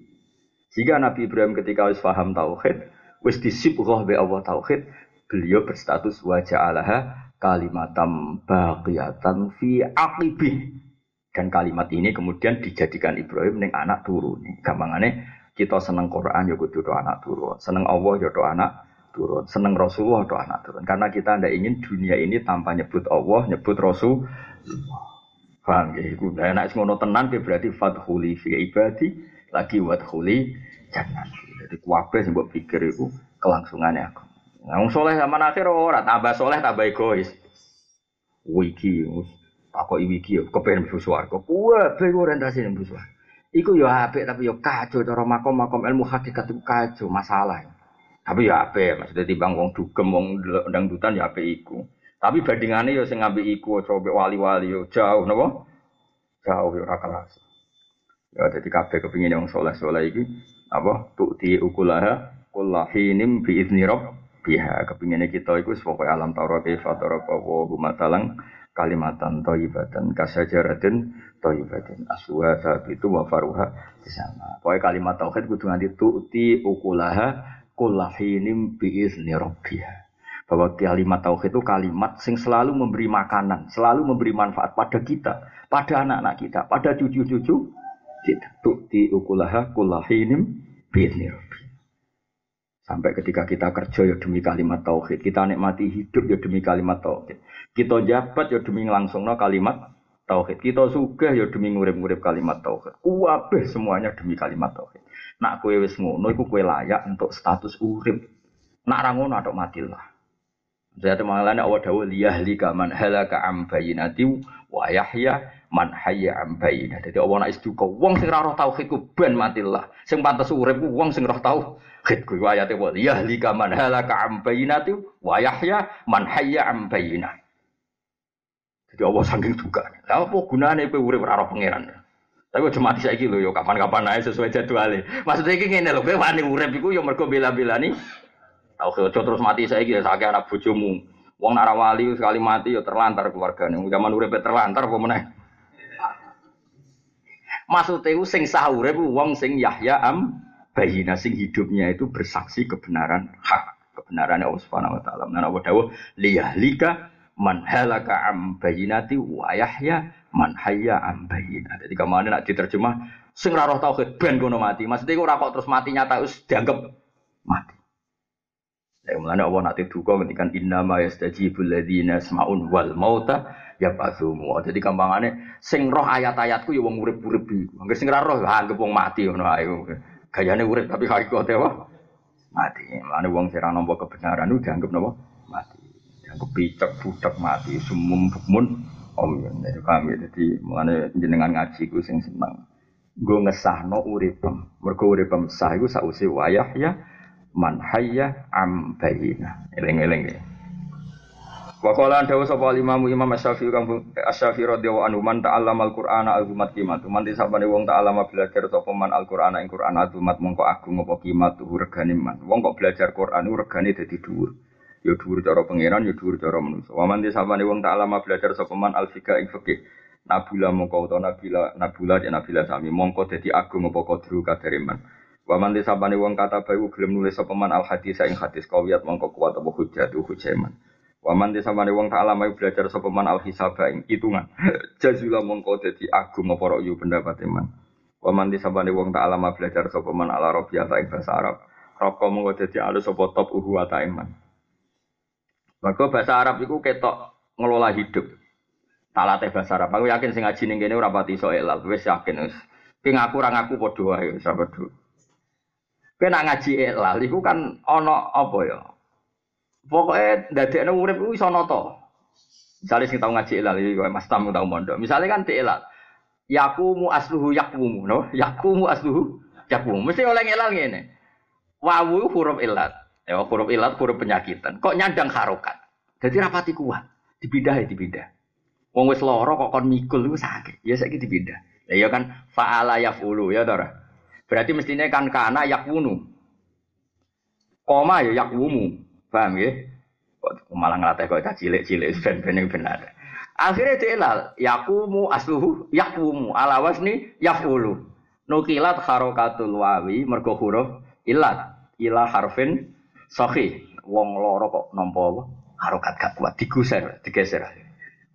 Jika Nabi Ibrahim ketika wis paham tauhid, wis disibghah be Allah tauhid, beliau berstatus wa ja'alaha kalimatam baqiyatan fi aqibih. Dan kalimat ini kemudian dijadikan Ibrahim ning anak turun. Gampangane kita seneng Quran ya kudu anak turun, seneng Allah ya anak turun, seneng Rasulullah do anak turun. Karena kita tidak ingin dunia ini tanpa nyebut Allah, nyebut Rasul. Paham ya? Iku nah, enak ngono tenan berarti fathuli fi ibadi lagi wadhuli jangan. Jadi kuwabe sing mbok pikir iku kelangsungannya aku. Nah, wong soleh akhir ora tambah soleh tambah egois. Wiki, takoki wiki kepengen mlebu swarga. Kuwabe orientasi mlebu swarga. Iku ya apik tapi ya kacau cara makom-makom ilmu hakikat itu kacau masalah. Tapi ya apik maksudnya timbang wong dugem wong dangdutan ya apik iku. Tapi bandingannya ya sing ngambil iku coba wali-wali yo jauh napa? Jauh ya ora kelas. Ya dadi kabeh kepingin wong saleh-saleh iki apa tukti ukulaha kullahinim bi izni biha kepinginnya kita itu sebagai alam taurat kaifa taraka wa matalang kalimatan toyibatan kasajaratin toyibatin aswa itu wa faruha di sana. Pokoknya kalimat tauhid kudu nganti tu'ti ukulaha kullahinim biizni rabbiha. Bahwa kalimat tauhid itu kalimat sing selalu memberi makanan, selalu memberi manfaat pada kita, pada anak-anak kita, pada cucu-cucu kita. Tu'ti ukulaha kullahinim biizni rabbiha. Sampai ketika kita kerja ya demi kalimat tauhid, kita nikmati hidup ya demi kalimat tauhid. Kita jabat ya demi langsung kalimat tauhid. Kita sugih ya demi ngurip-ngurip kalimat tauhid. Kuwabeh semuanya demi kalimat tauhid. Nak kue wis ngono iku kue layak untuk status urip. Nak ra ngono atok matilah. Saya temangan awal dawu liyahli man halaka am bayinati wa yahya man hayya am bayinah. Dadi Allah nek istuka wong sing ora roh tauhid ku ben matilah. Sing pantes urip ku wong sing roh tauhid ku ayate wa liyahli man halaka am bayinati wa yahya man hayya am bayinah. Jadi Allah saking duka. Lah apa gunane kowe urip ora pangeran? Tapi aja mati saiki lho yo kapan-kapan ae sesuai jadwale. Maksudnya iki ngene lho, kowe wani urip iku yo mergo bela-belani Tahu terus mati saya gitu, sakit anak bojomu. Wong nara wali sekali mati ya terlantar keluarganya. Zaman urip terlantar apa meneh? Maksudnya itu sing sahur itu wong sing Yahya am bayina sing hidupnya itu bersaksi kebenaran hak kebenaran Allah Subhanahu wa taala. Nah, Allah dawuh liyahlika man halaka am bayinati wa Yahya man hayya am bayina. Jadi ke mana nak diterjemah sing ra roh tauhid ben kono mati. Maksudnya ora kok terus mati nyata wis dianggap mati. Ya mulane Allah nanti duka ngendikan inna ma yastajibul ladzina semaun wal mauta ya pasumu. Jadi gampangane sing roh ayat-ayatku ya wong urip-urip iku. Angger sing ora roh ya anggap wong mati ngono ae. Gayane urip tapi hakikate apa? Mati. Mulane wong sing ora nampa kebenaran itu dianggap napa? Mati. Dianggap picek budak mati sumum bukmun om ya. Jadi kami jadi mulane jenengan ngaji ku sing seneng. Gue ngesahno uripem. Mergo uripem sah iku sausi wayah ya man hayya am bayina. Eling-eling ya. Wa qala dawu sapa Imam Imam Asy-Syafi'i kang Asy-Syafi'i radhiyallahu anhu man ta'allama al-Qur'ana al-humat kimat. Man disabane wong ta'allama belajar sapa man al-Qur'ana ing Qur'an al-humat mongko agung apa kimat regane man. Wong kok belajar Qur'an regane dadi dhuwur. Ya dhuwur cara pangeran, ya dhuwur cara manusa. Wa man disabane wong ta'allama belajar sapa man al-fiqh ing fikih. Nabula mongko utawa nabila nabula ya nabila sami mongko dadi agung apa kadru kadare man. Wa man disabane wong kata bayu gelem nulis sapa man al hadis ing hadis kawiyat mongko kuat apa hujjah tu hujjaman. Wa man disabane wong tak alama belajar sapa man al hisab ing hitungan. Jazula mongko dadi agung apa ra'yu pendapat man. Wa man disabane wong tak alama belajar sapa man al arabiyata ing bahasa Arab. Roko mongko dadi alus sapa top uhu wa iman. Maka bahasa Arab iku ketok ngelola hidup. Talate bahasa Arab. Aku yakin sing ngaji ning kene ora pati iso elal. Wis yakin wis. Ki ngaku ora ngaku padha wae sahabat Kena ngaji elal iku kan ana apa ya? Pokoke ndadekno urip iku iso nata. Misale sing tau ngaji elal iki Mas Tam tau mondok. Misale kan elal. Yakumu asluhu yakumu, no? Yakumu asluhu yakumu. Mesti oleh elal ngene. Wawu huruf ilat. Ya huruf ilat huruf penyakitan. Kok nyandang harokat. Jadi rapati kuat. Dipindah ya dipindah. Wong wis lara kok kon mikul iku sakit. Ya saiki dipindah. Ya ya kan fa'ala yafulu ya ora. Berarti mestinya kan kana yakwunu. Koma ya yakwumu. Paham ya? Kok malah ngelatih kok cilik-cilik ben-ben yang benar. Akhirnya dielal, yakumu asluhu yakwumu ala wasni yafulu. Nukilat harokatul wawi mergo huruf ilat ila harfin sahih. Wong loro kok nampa apa? Harokat gak kuat digeser, digeser.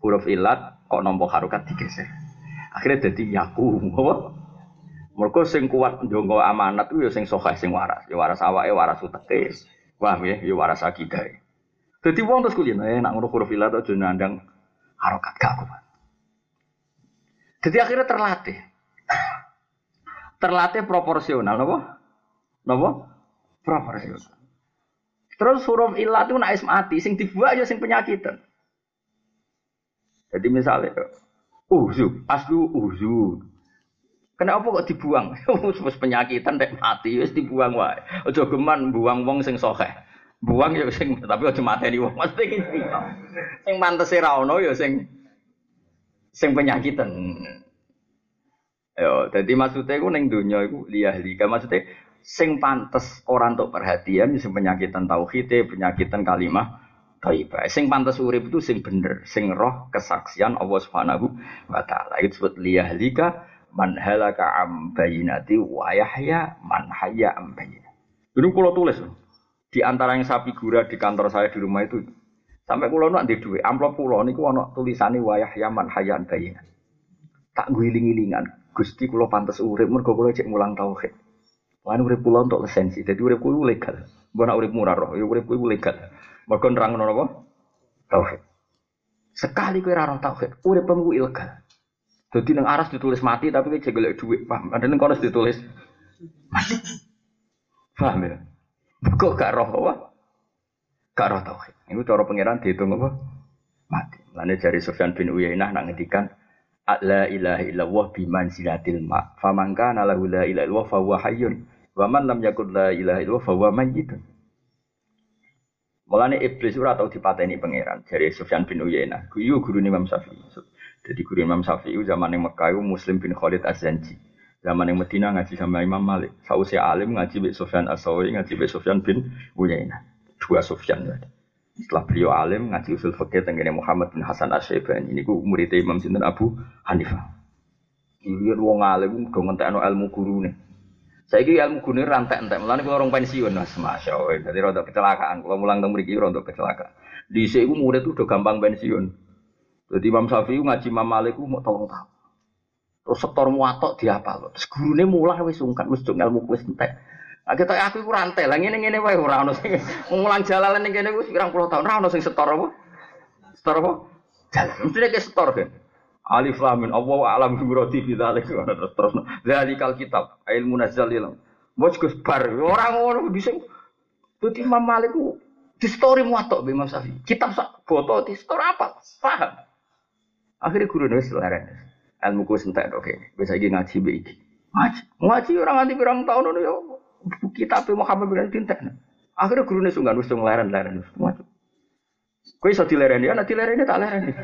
Huruf ilat kok nampa harokat digeser. Akhirnya jadi yakumu apa? Mergo sing kuat ndonga amanat ya sing sokeh sing waras. Ya waras awake, waras uteke. Paham ya? Ya waras akidah. Dadi wong terus kulino eh nak ngono huruf ilat aja nandang harokat gak kuat. Jadi akhirnya terlatih. Terlatih proporsional, napa? Napa? Proporsional. Terus huruf ilat itu nak mati, sing dibuat ya sing penyakitan. Jadi misalnya, uzu, aslu uzu, Kenapa kok dibuang? Wis penyakitan nek mati wis dibuang wae. Aja geman buang wong sing sokeh. Buang ya sing tapi aja mateni wong. Mesti iki. Sing mantese ra ono ya sing sing penyakitan. Yo, jadi maksudnya iku ning donya iku liyahlika maksudnya sing pantes orang untuk perhatian sing penyakitan tauhid, penyakitan kalimah thayyibah. Sing pantes urip itu sing bener, sing roh kesaksian Allah Subhanahu wa taala. Itu disebut liyahlika man halaka am bayinati wa yahya man hayya am bayinati. Kalau tulis di antara yang saya figura di kantor saya di rumah itu sampai kulo nak di dua amplop kulo niku ana tulisane wa yahya man hayya am bayinati. Tak guling-gilingan Gusti kulo pantas urip mergo kulo cek mulang tauhid. Lan urip kulo untuk lisensi, jadi urip kulo legal. Mbok nak urip murah roh, ya urip kulo legal. Mergo nerangno napa? Tauhid. Sekali kowe ora tauhid, uripmu ilegal. Jadi neng aras ditulis mati tapi kayak jaga duit, paham? Ada neng koras ditulis mati, paham ya? Kok gak roh apa? gak roh tauhid. Iku cara pangeran dihitung apa? Mati. Lalu dari Sufyan bin Uyainah nak ngedikan la ilaha illallah biman silatil ma. Faman kana lahu la ilaha illallah fa huwa hayyun. Wa man lam yakun la ilaha illallah fa huwa mayyitun. Mulane iblis ora tau dipateni pangeran dari Sufyan bin Uyainah. Guyu guru Imam Syafi'i. Jadi guru Imam Syafi'i zaman yang Mekah Muslim bin Khalid Az-Zanji. Zaman yang Medina ngaji sama Imam Malik. Sausi alim ngaji be Sufyan As-Sawi, ngaji be Sufyan bin Uyainah. Dua Sufyan. Setelah beliau alim ngaji usul fikih tentang Muhammad bin Hasan Asy-Syaibani. Ini ku murid Imam Sinten Abu Hanifah. Ini wong alim do ngentekno ilmu gurune. Saiki ilmu gurune rantek entek. Mulane kula orang pensiun Mas, masyaallah. Dadi rada kecelakaan. Kalau mulang teng mriki rada kecelakaan. Di iku murid udah gampang pensiun. Jadi Imam Syafi'i ngaji Imam Malik mau tolong tahu. Terus setor muatok diapal. Terus gurune mulang wis sungkan wis ilmu wis entek. Nah, kita aku iku rantai lah ngene ngene wae ora ono sing mulang jalalan ning wis pirang puluh tahun ora ono sing setor apa? Setor apa? Jalan. Mesti nek setor kan. Alif lam mim Allah alam bi muradi fi dzalik terus terus. Dzalikal kitab ilmu ilm. Bos Gus bar ora ngono bisa. Dadi Imam Malik ku di story muatok Imam Syafi'i. Kitab sak foto di story apa? Paham. Akhirnya guru nulis leren. Ilmu ku sentek oke. Bisa iki ngaji be iki. Ngaji. Ngaji orang nganti pirang tahun ngono ya kitab Muhammad bin Tintek. Akhirnya guru nih sungguh nusung leren leren semua. Kau iso dilereni ya, nanti lereni tak lereni.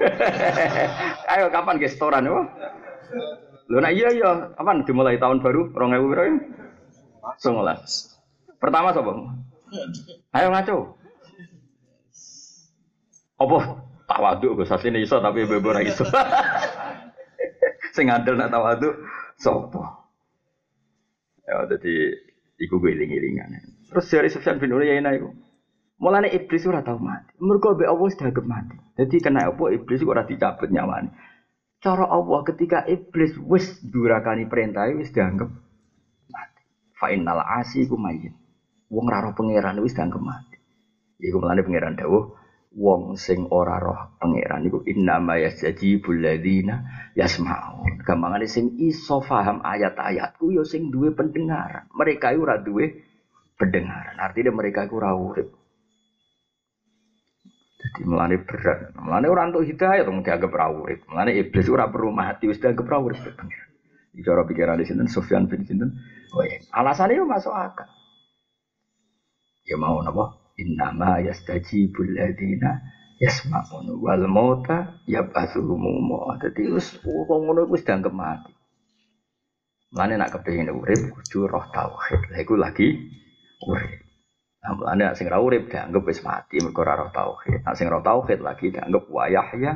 Ayo kapan guys setoran ya? Lo nak iya iya, kapan dimulai tahun baru orang ewu berapa? Songolas. Pertama sobo. Ayo ngaco. Apa? Tawaduk gue saat ini iso tapi bebo iso. Sing adil nak tawaduk sopo. Ya jadi iku gue iling-ilingan. Terus dari Sufyan bin Uyainah iku. Mulane iblis ora tau mati. Mergo mbek Allah sudah mati. Jadi kena apa iblis ora dicabut nyawane. Cara Allah ketika iblis wis durakani perintah wis dianggap mati. Fa innal asi ku mayit. Wong ra roh pangeran wis dianggap mati. Iku mulane pangeran dawuh wong sing ora roh pangeran iku innama yasjibul ladzina yasmaun. Gampangane sing iso paham ayat-ayatku ya sing duwe pendengaran. Mereka ora duwe pendengaran. Artinya mereka iku ora urip. Jadi melane berat. Melane orang untuk hidayah dong dianggap ora urip. Melane iblis ora perlu mati wis dianggap ora urip pangeran. Di cara pikiran di sini Sufyan bin Sinten. Oh iya. Alasannya masuk akal. Ya mau napa? Innama yastajibul ladina yasma'un wal mauta yab'atsuhum Dadi wis wong ngono wis dianggap mati. Mulane nak kepengin urip kudu roh tauhid. Lha iku lagi urip. Mulane sing ra urip dianggap wis mati mergo ora roh tauhid. Nah sing roh tauhid lagi dianggap wayahya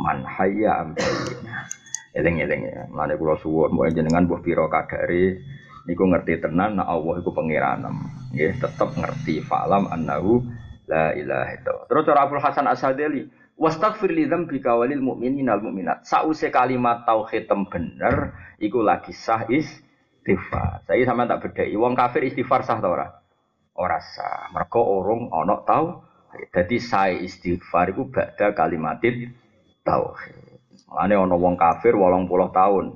man hayya ambayina. Eling-eling ya. Mulane kula suwun mbok jenengan mbuh pira kadare niku ngerti tenan nek Allah iku pangeranem. Nggih, tetep ngerti falam annahu la ilaha illallah. Terus cara Abdul Hasan Asadili, wastaghfir li dzambika walil mu'minina wal mu'minat. Sause kalimat tauhid tem bener iku lagi sah istighfar. Saya sama tak bedai. Wong kafir istighfar sah ta ora? Ora sah. Mergo urung ana tau. Jadi saya istighfar iku ba'da kalimatin tauhid. Mulane ana wong kafir 80 tahun.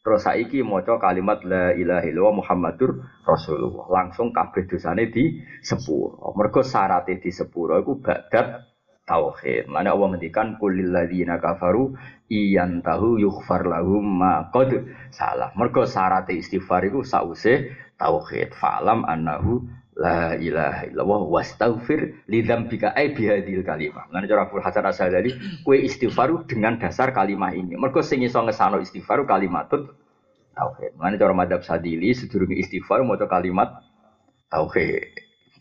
Terus saiki maca kalimat la ilaha illallah Muhammadur Rasulullah. Langsung kabeh dosane di sepuro. Mergo syaratnya di sepuro iku badat tauhid. Mana Allah ngendikan kulil ladzina kafaru iyan tahu yughfar lahum ma qad salah. Mergo syaratnya istighfar iku sause tauhid. Fa'lam annahu la ilaha illallah wastaghfir li dzambika ai bihadil kalimah. Lan cara Abu Hasan istighfaru dengan dasar kalimat ini. Mergo sing iso ngesano istighfaru kalimatut tauhid. Lan cara madhab Sadili sedurunge istighfar maca kalimat tauhid.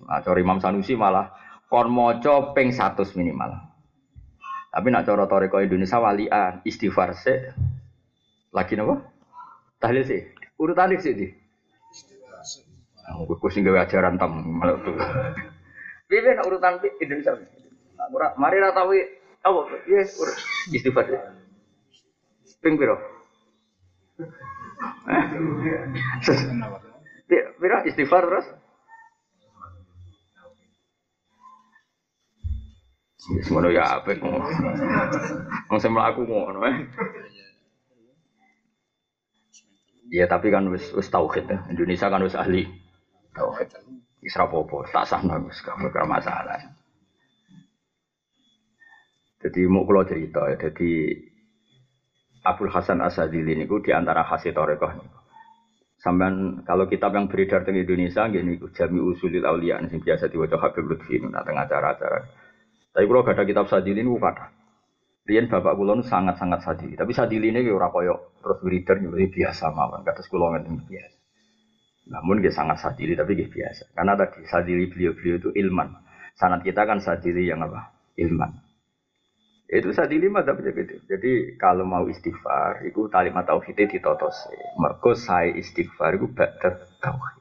Nah, cara Imam Sanusi malah kon maca ping 100 minimal. Tapi nak cara toreko Indonesia walian istighfar se lagi napa? Tahlil sih. Urutan sih. Gue sing gawe ajaran tam malah tuh. Piye nak urutan Indonesia. Mari ra tahu apa ya istighfar. Ping piro? Piro istighfar terus? Semono ya ngono. Wong sing mlaku ngono eh. Ya tapi kan wis wis tauhid ya. Indonesia kan wis ahli tauhid. Isra popo, tak sah nangis, gak masalah. Jadi mau kalau cerita ya, jadi Abdul Hasan Asadili ini di antara hasil torekoh. Sampai kalau kitab yang beredar di Indonesia gini Jami Usulil Aulia ini biasa diwajah Habib Lutfi nah tengah acara-acara. Tapi kalau gak ada kitab Sadili ini kata. Rian bapak kulon sangat-sangat sadili. Tapi sadili ini ora koyo terus beredar juga biasa mawon. Kata sekolah ini biasa. Namun dia sangat sadili tapi dia biasa. Karena tadi sadili beliau-beliau itu ilman. Sanat kita kan sadili yang apa? Ilman. Itu sadili madzhab gitu. Jadi kalau mau istighfar, itu kalimat tauhidnya ditotos. Mergo saya istighfar itu ba'da tauhid.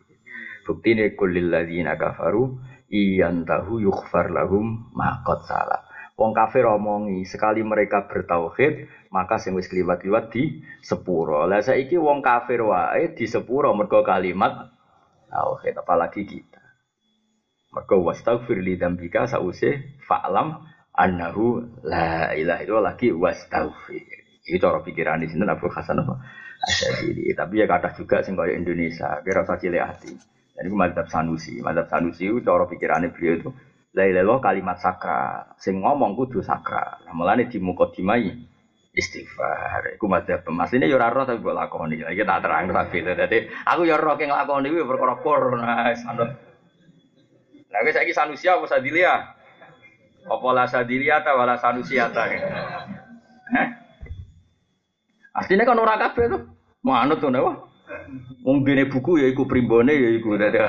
Bukti ini kulil ladzina kafaru iyan tahu yughfar lahum makot salah. Wong kafir omongi sekali mereka bertauhid maka sing wis kliwat-kliwat di sepuro. Lah saiki wong kafir wae di sepuro mergo kalimat tauhid apalagi kita. Mergo wastaghfir li dzambika sause fa'lam annahu la ilaha itu lagi wastaghfir. Itu cara pikiran di sini Abu Hasan apa? Asyadili. Tapi ya kata juga sing kaya Indonesia, kira usah cilik hati. Itu madzhab Sanusi. Madzhab Sanusi itu cara pikirannya beliau itu la kalimat sakral. Sing ngomong kudu sakral. Mulane di mukadimai istighfar. Iku madzhab ini yo ora roh tapi mbok lakoni. Iki tak terang tapi dadi aku yo roh keng lakoni kuwi perkara por. Nah, sanut. Lah wis saiki Sanusi apa Sadilia? Apa la sadiliyata wala sanusiata. Eh? Aslinya kan orang kabeh tuh. Manut tuh wah. Wong buku ya iku primbone ya iku dadi.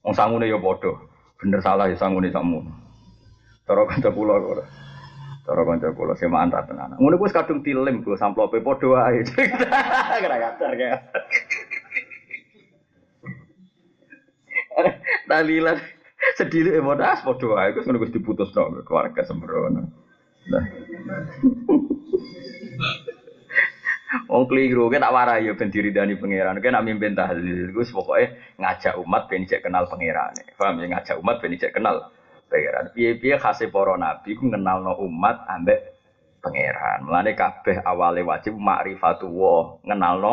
Wong sangune ya padha. Bener salah ya sangune sakmu. Cara kanca kula kok. Cara kanca kula semaan ta tenan. Ngono kuwi kadung dilem go samplope padha wae. Kira kacar ya. Dalilan sedih eh bodas podo ae Gus ngono diputus dong keluarga sembrono. Nah. Wong keliru, kan tak warai ya ben diridani pangeran. Kan nak mimpin tahlil Gus pokoke ngajak umat ben kenal pangeran. Paham ya ngajak umat ben kenal pangeran. Piye-piye khase para nabi ku ngenalno umat ambek pangeran. Mulane kabeh awale wajib ma'rifatullah, ngenalno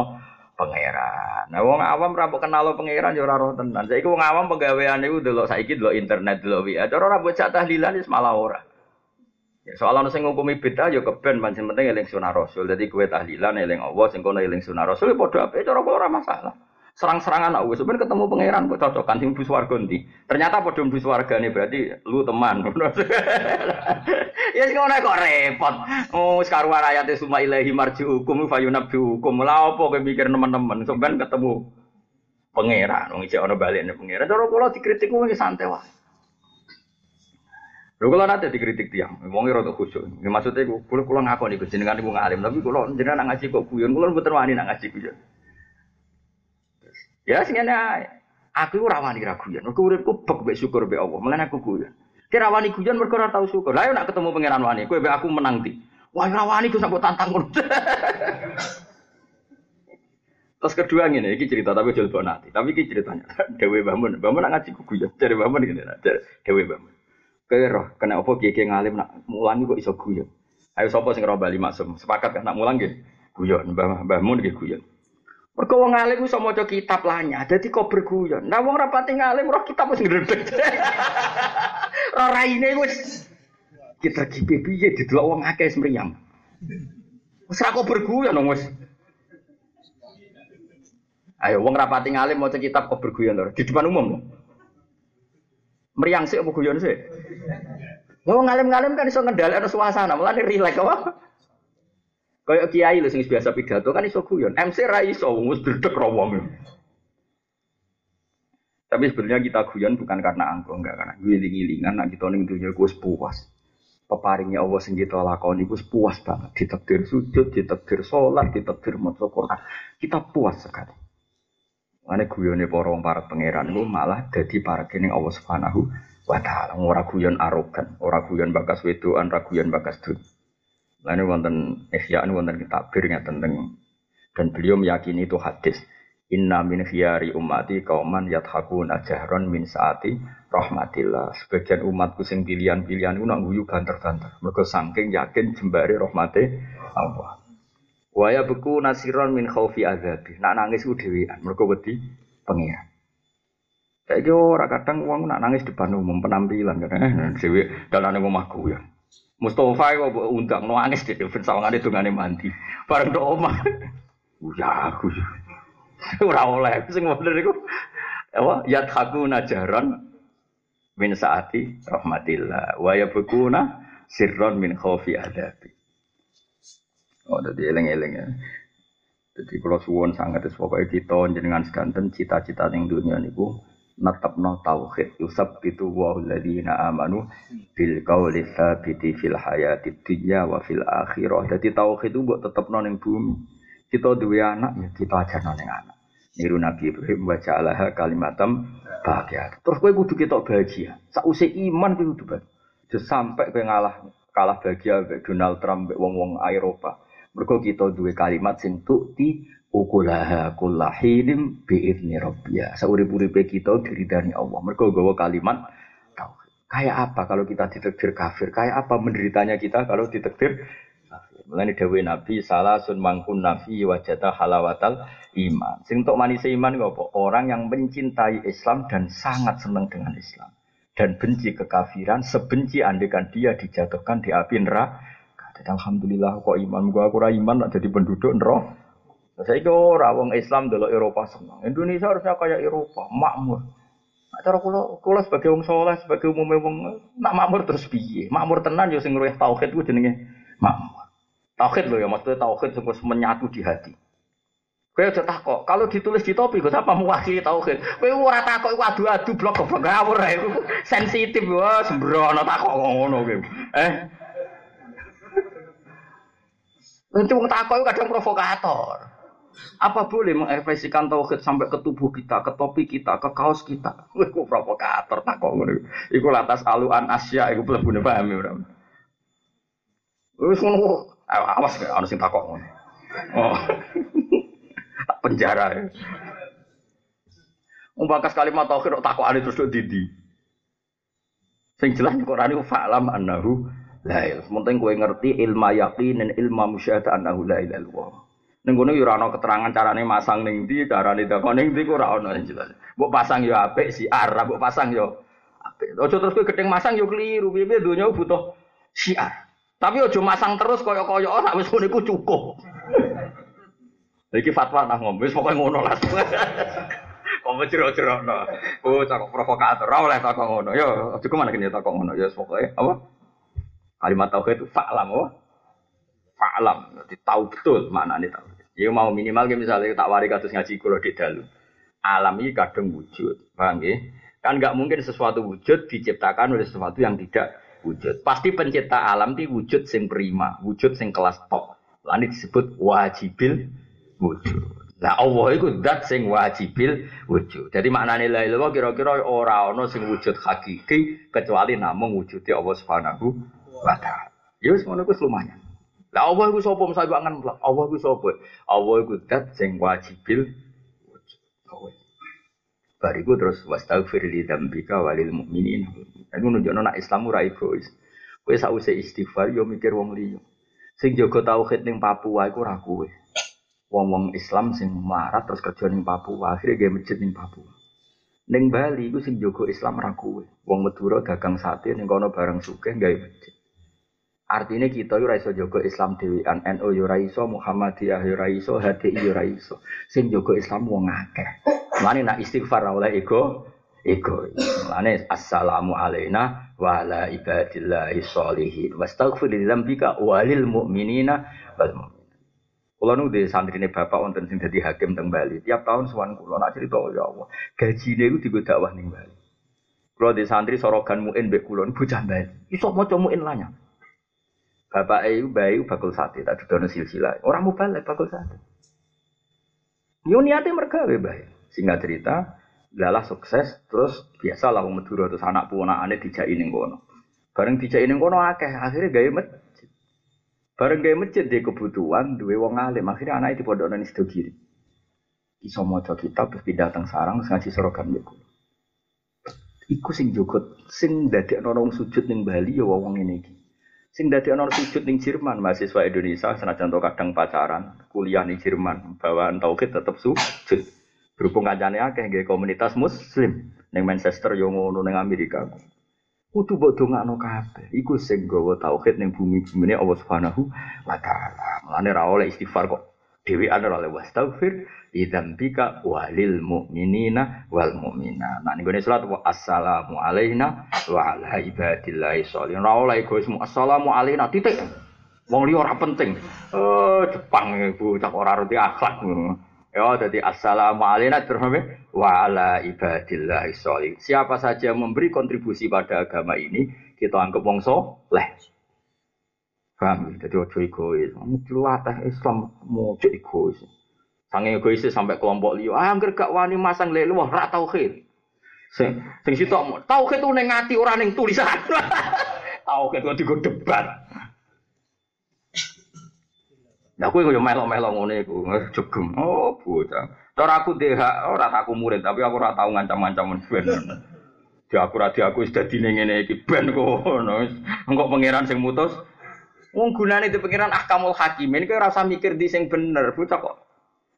pangeran. Nah wong awam ra kenal pangeran ya roh tenan. Saiki wong awam penggawean iku delok saiki delok internet delok WA. Cara ora bocah tahlilan wis malah ora. Ya soal ana sing ngukumi bid'ah ya keben pancen penting eling sunah Rasul. Dadi kowe tahlilan eling Allah sing kono eling sunah Rasul ya padha apik. Cara ora masalah. Serang-serangan aku sebenarnya ketemu pangeran kok cocokan sing bus warga ndi ternyata padha bus nih berarti lu teman. Ya sing ngono kok repot. Oh sekaruan ayate suma ilahi marjiukum fayunabbiukum. Lha apa kowe mikir teman-teman? Sebenarnya ketemu pangeran. Wong isih ana balene pangeran. Cara kula dikritik kuwi santai Lho kula nate dikritik tiang, wong rada khusyuk. Maksudnya kula kula ngakoni jenengan niku ngalim, tapi kula jenengan ngaji kok guyon, kula mboten wani nak ngaji guyon. Ya sing ae. Aku ora wani ra guyon. Mergo uripku bek mek syukur be Allah. Mulane aku guyon. Kira wani guyon mergo syukur. Lah nak ketemu pangeran wani, kowe be aku menang di. Wah ora wani ku sampe tantang ngono. Terus kedua ngene, iki cerita tapi jual nanti. Tapi iki ceritanya Dewi Bamun. Bamun nak ngaji guyon. Cari Bamun ngene, Dewi Bamun. Kowe roh kena apa kiye ngalim nak mulang kok iso guyon. Ayo sapa sing roh bali maksum. Sepakat kan nak mulang nggih. Guyon, Mbah Mbah Mun nggih guyon. Mergo wong alim iso maca kitab lanya, dadi kok berguyon. Nah wong rapati ngalim roh kitab wis ngredeg. Roh raine wis kita kipe piye didelok wong akeh semriyam. Wis kok berguyon wis. Ayo wong rapati ngalim maca kitab kok berguyon di depan umum. Meriang sih apa guyon sih? Wong ngalim-ngalim kan iso ngendhalekno suasana, mulane rileks apa? Kayak kiai lho sing biasa pidato kan iso guyon. MC ra iso wis bledek ra. Tapi sebenarnya kita guyon bukan karena angko, enggak karena giling-gilingan nak kita ning dunya ku puas. Peparingnya Allah sing kita lakoni ku puas banget. Ditakdir sujud, ditakdir sholat, ditakdir maca Quran. Kita puas sekali. Mane guyone para wong para pangeran iku malah dadi para kening Allah Subhanahu wa taala. Ora guyon arogan, ora guyon bakas wedoan, ora guyon bakas dunia. Lalu wonten ihya'an wonten kitabir tentang dan beliau meyakini itu hadis. Inna min khiyari ummati kauman yathakun ajahron min saati rahmatillah. Sebagian umatku sing pilihan-pilihan itu nak guyu banter-banter. Mereka saking yakin jembari rahmati Allah. Waya beku nasiron min khaufi azabi. Nak nangis ku dhewean. Mereka wedi pengiran. Kayak ora kadang uang nak nangis depan umum penampilan kan. Dewe dalane omah ya. Mustafa kok mbok undang nangis deh ben sawangane dongane mandi. Bareng tok omah. Ya aku. Ora oleh sing bener iku. Apa yadhaku najaron min saati rahmatillah wa yabkuna sirron min khaufi adabi. Oh, jadi eleng-eleng ya. Jadi kalau suwon sangat itu pokoknya kita jenengan sedanten cita-cita yang dunia niku netepno tauhid yusab itu wa alladziina amanu bil qawli tsabiti fil hayati dunya wa fil akhirah. Dadi tauhid itu mbok tetepno ning bumi. Kita duwe anak ya kita ajarno ning anak. Niru Nabi Ibrahim baca Allah kalimatam bahagia. Terus kowe kudu kita bahagia. Sausé iman kowe kudu bahagia. sampai kowe ngalah kalah bahagia Donald Trump wong-wong Eropa. Mergo kita duwe kalimat sing tukti ukulaha kullahilim bi'idni rabbiyah. Saurip-uripe kita diridani Allah. Mergo gawa kalimat tauhid. Kayak apa kalau kita ditekdir kafir? Kayak apa menderitanya kita kalau ditekdir kafir? Mulane dawuh Nabi salah sun mangkun nafi wajata halawatal iman. Sing untuk manis iman apa? Orang yang mencintai Islam dan sangat senang dengan Islam dan benci kekafiran sebenci andekan dia dijatuhkan di api neraka. Alhamdulillah kok iman gua aku iman jadi penduduk neraka saya itu orang Islam dulu Eropa senang. Indonesia harusnya kayak Eropa, makmur. Nah, cara kula kula sebagai wong soleh, sebagai umum wong nak makmur terus piye? Makmur tenan yo sing tauhid ku jenenge makmur. Tauhid lho ya maksudnya tauhid sing menyatu di hati. Kowe aja takok, kalau ditulis di topi kok apa mewakili tauhid. Kowe ora takok iku adu-adu blok kok ngawur ae sensitif wah sembrono takok ngono kowe. Eh. Nanti wong takok kadang provokator. Apa boleh mengekspresikan tauhid sampai ke tubuh kita, ke topi kita, ke kaos kita? Iku provokator tak kok ngono. Iku lantas aluan Asia iku mlebune paham ya ora. Wis ngono awas gak ana sing takok ngono. Oh. penjara ya. Umbakas kalimat tauhid kok takokane terus didi. Sing jelas Quran iku fa'lam annahu la ilaha. Penting kowe ngerti ilmu yakin dan ilmu musyahadah annahu la ilaha illallah. Ning kono ora ana keterangan carane masang ning ndi, carane dakon ning ndi ku ora ana jelas. Mbok pasang yo apik si Arab, mbok pasang yo apik. Aja terus kowe gedeng masang yo keliru, piye donya butuh syiar. Tapi ojo masang terus kaya-kaya ora wis ngono iku cukup. Iki fatwa nah ngombe wis pokoke ngono lah. Kok jero-jero. Oh, cakok provokator. Ora oleh takok ngono. Yo, aja ke mana kene takok ngono. Ya pokoke apa? Kalimat tauhid itu fa'lam apa? Fa'lam. Jadi tahu betul maknane tahu. Ya mau minimal misalnya tak wari kados ngaji kula di dalu. Alam ini kadang wujud, paham ya? Kan nggak mungkin sesuatu wujud diciptakan oleh sesuatu yang tidak wujud. Pasti pencipta alam itu wujud sing prima, wujud sing kelas top. Lalu disebut wajibil wujud. Nah Allah itu dat sing wajibil wujud. Jadi maknanya la ilaha kira-kira ora ana sing wujud hakiki kecuali namung wujudnya Allah Subhanahu wa taala. Ya wis ngono. Lah Allah iku sapa mesti angan mlak. Allah iku sapa? Allah iku zat sing wajibil wujud. Bariku terus wastaghfir li dzambika walil mukminin. Iku nunjukno nek Islam ora egois. Kowe sause istighfar yo mikir wong liya. Sing jaga tauhid ning Papua iku ora kowe. Wong-wong Islam sing marat terus kerja ning Papua, akhirnya gawe masjid ning Papua. Ning Bali iku sing jaga Islam ora kowe. Wong Madura dagang sate ning kono bareng sugih gawe masjid. Artinya kita yo iso jaga Islam dhewean, NU yo iso, Muhammadiyah yo ora iso, HTI yo ora iso. Sing jaga Islam wong akeh. Mane nak istighfar oleh ego, ego. Mane assalamu alaina wa ala ibadillahi sholihin. Wastaghfir li dzambika walil mu'minina wal mu'minat. Kula nu di santri ini bapak wonten sing dadi hakim teng Bali. Tiap tahun sowan kula nak cerita ya Allah. Gajine iku digo dakwah ning Bali. Kula di santri sorogan muin mbek kula bocah Bali. Iso maca muin lanyang. Bapak itu bayi bakul sate, tak dono silsilah. Orang balik bakul sate. Yo mereka bayi. Singkat cerita, lalah sukses, terus biasa lah Madura terus anak aneh dijak ini kono. Bareng dijak ini kono akeh, akhirnya gaya masjid. Bareng gaya masjid dia kebutuhan, dua wong alim, akhirnya anak itu pada nani kiri. Iso maca kitab terus pindah teng sarang terus ngaji sorogan beku. Iku sing jogot, sing dadi orang sujud ning Bali ya wong ini iki. Sing dadi ana sujud ning Jerman, mahasiswa Indonesia senajan to kadang pacaran, kuliah ning Jerman, bawaan tauhid tetep sujud. Berhubung kancane akeh nggih komunitas muslim ning Manchester yo ngono ning Amerika. kudu mbok dongakno kabeh. Iku sing gawa tauhid ning bumi-bumine Allah Subhanahu wa taala. Mulane ra oleh istighfar kok dhewean ora oleh wastaghfir lidzambika walil mu'minina wal mu'mina. Nah niku salat wa assalamu alaina wa ala ibadillahi sholihin. Ora oleh egoisme assalamu alaina titik. Wong liya ora penting. Oh Jepang ibu cak ora roti akhlak. Ya, jadi assalamu alaikum wa ala ibadillahi sholih. Siapa saja yang memberi kontribusi pada agama ini, kita anggap wong soleh. Paham? Jadi ojo egois. Latah Islam mau ojo egois. Sange egois sampai kelompok liya. Ah, angger gak wani masang lelu wah ra tauhid. Sing sing sitok tauhid ku ning ati ora ning tulisan. tauhid kok digo debat. Nah, aku yo melok-melok ngono iku, jegem. Oh, bocah. Cara aku DH ora aku murid, tapi aku ora tau ngancam-ngancam ben. Di aku ra aku dadi ngene iki ben ngono. Engko pangeran sing mutus. Wong gunane di pangeran ahkamul hakim. Ini ora usah mikir di sing bener, bocah kok.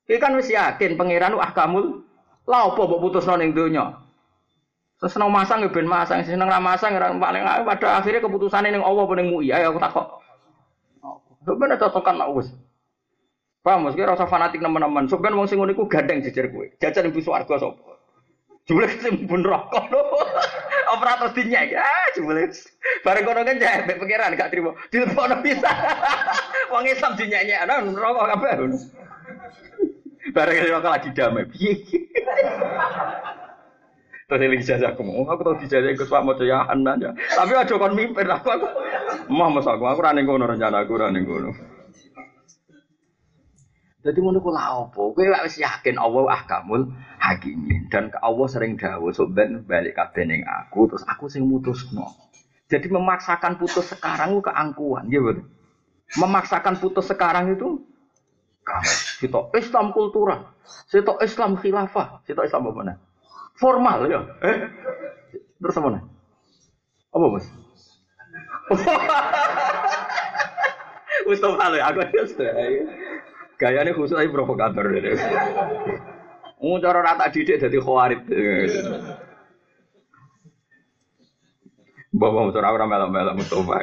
Iki kan wis yakin pangeran ahkamul lah apa mbok putusno ning donya. Seneng masang ya ben masang, seneng ra masang ora paling pada akhirnya keputusane ning Allah ning MUI. Ayo aku takok. Sebenarnya cocokan nak wis. Paham, mesti rasa fanatik teman-teman. Soben wong sing ngono iku gandeng jejer kowe. Jajan ibu swarga sapa? Jumlah sing pun rokok lho. Operator dinyek. Ah, jumlah. Bareng kono kan jahe mbek pangeran gak trimo. Dilepokno bisa. Wong Islam dinyek ana rokok kabeh. Bareng rokok lagi damai. Piye? Terus eling jajah aku mau, aku tau dijajah ikut Mojo ya aja. Tapi aja kon mimpin aku aku. Mah masa aku aku rane ngono rencana aku rane ngono. Jadi ngono ku lha opo? Kowe wis yakin Allah ahkamul hakimin dan ke Allah sering dawuh sok ben balik kabeh ning aku terus aku sing mutusno. Jadi memaksakan putus sekarang itu keangkuhan, ya betul. Memaksakan putus sekarang itu kita Islam kultural, kita Islam khilafah, kita Islam apa mana? Formal ya. Eh? Terus apa mana? Apa mas? Mustafa ya, aku sudah. Gayanya khusus aja provokator. Mau cara rata didik jadi khawarit. Motor aku ramai ramai Mustafa.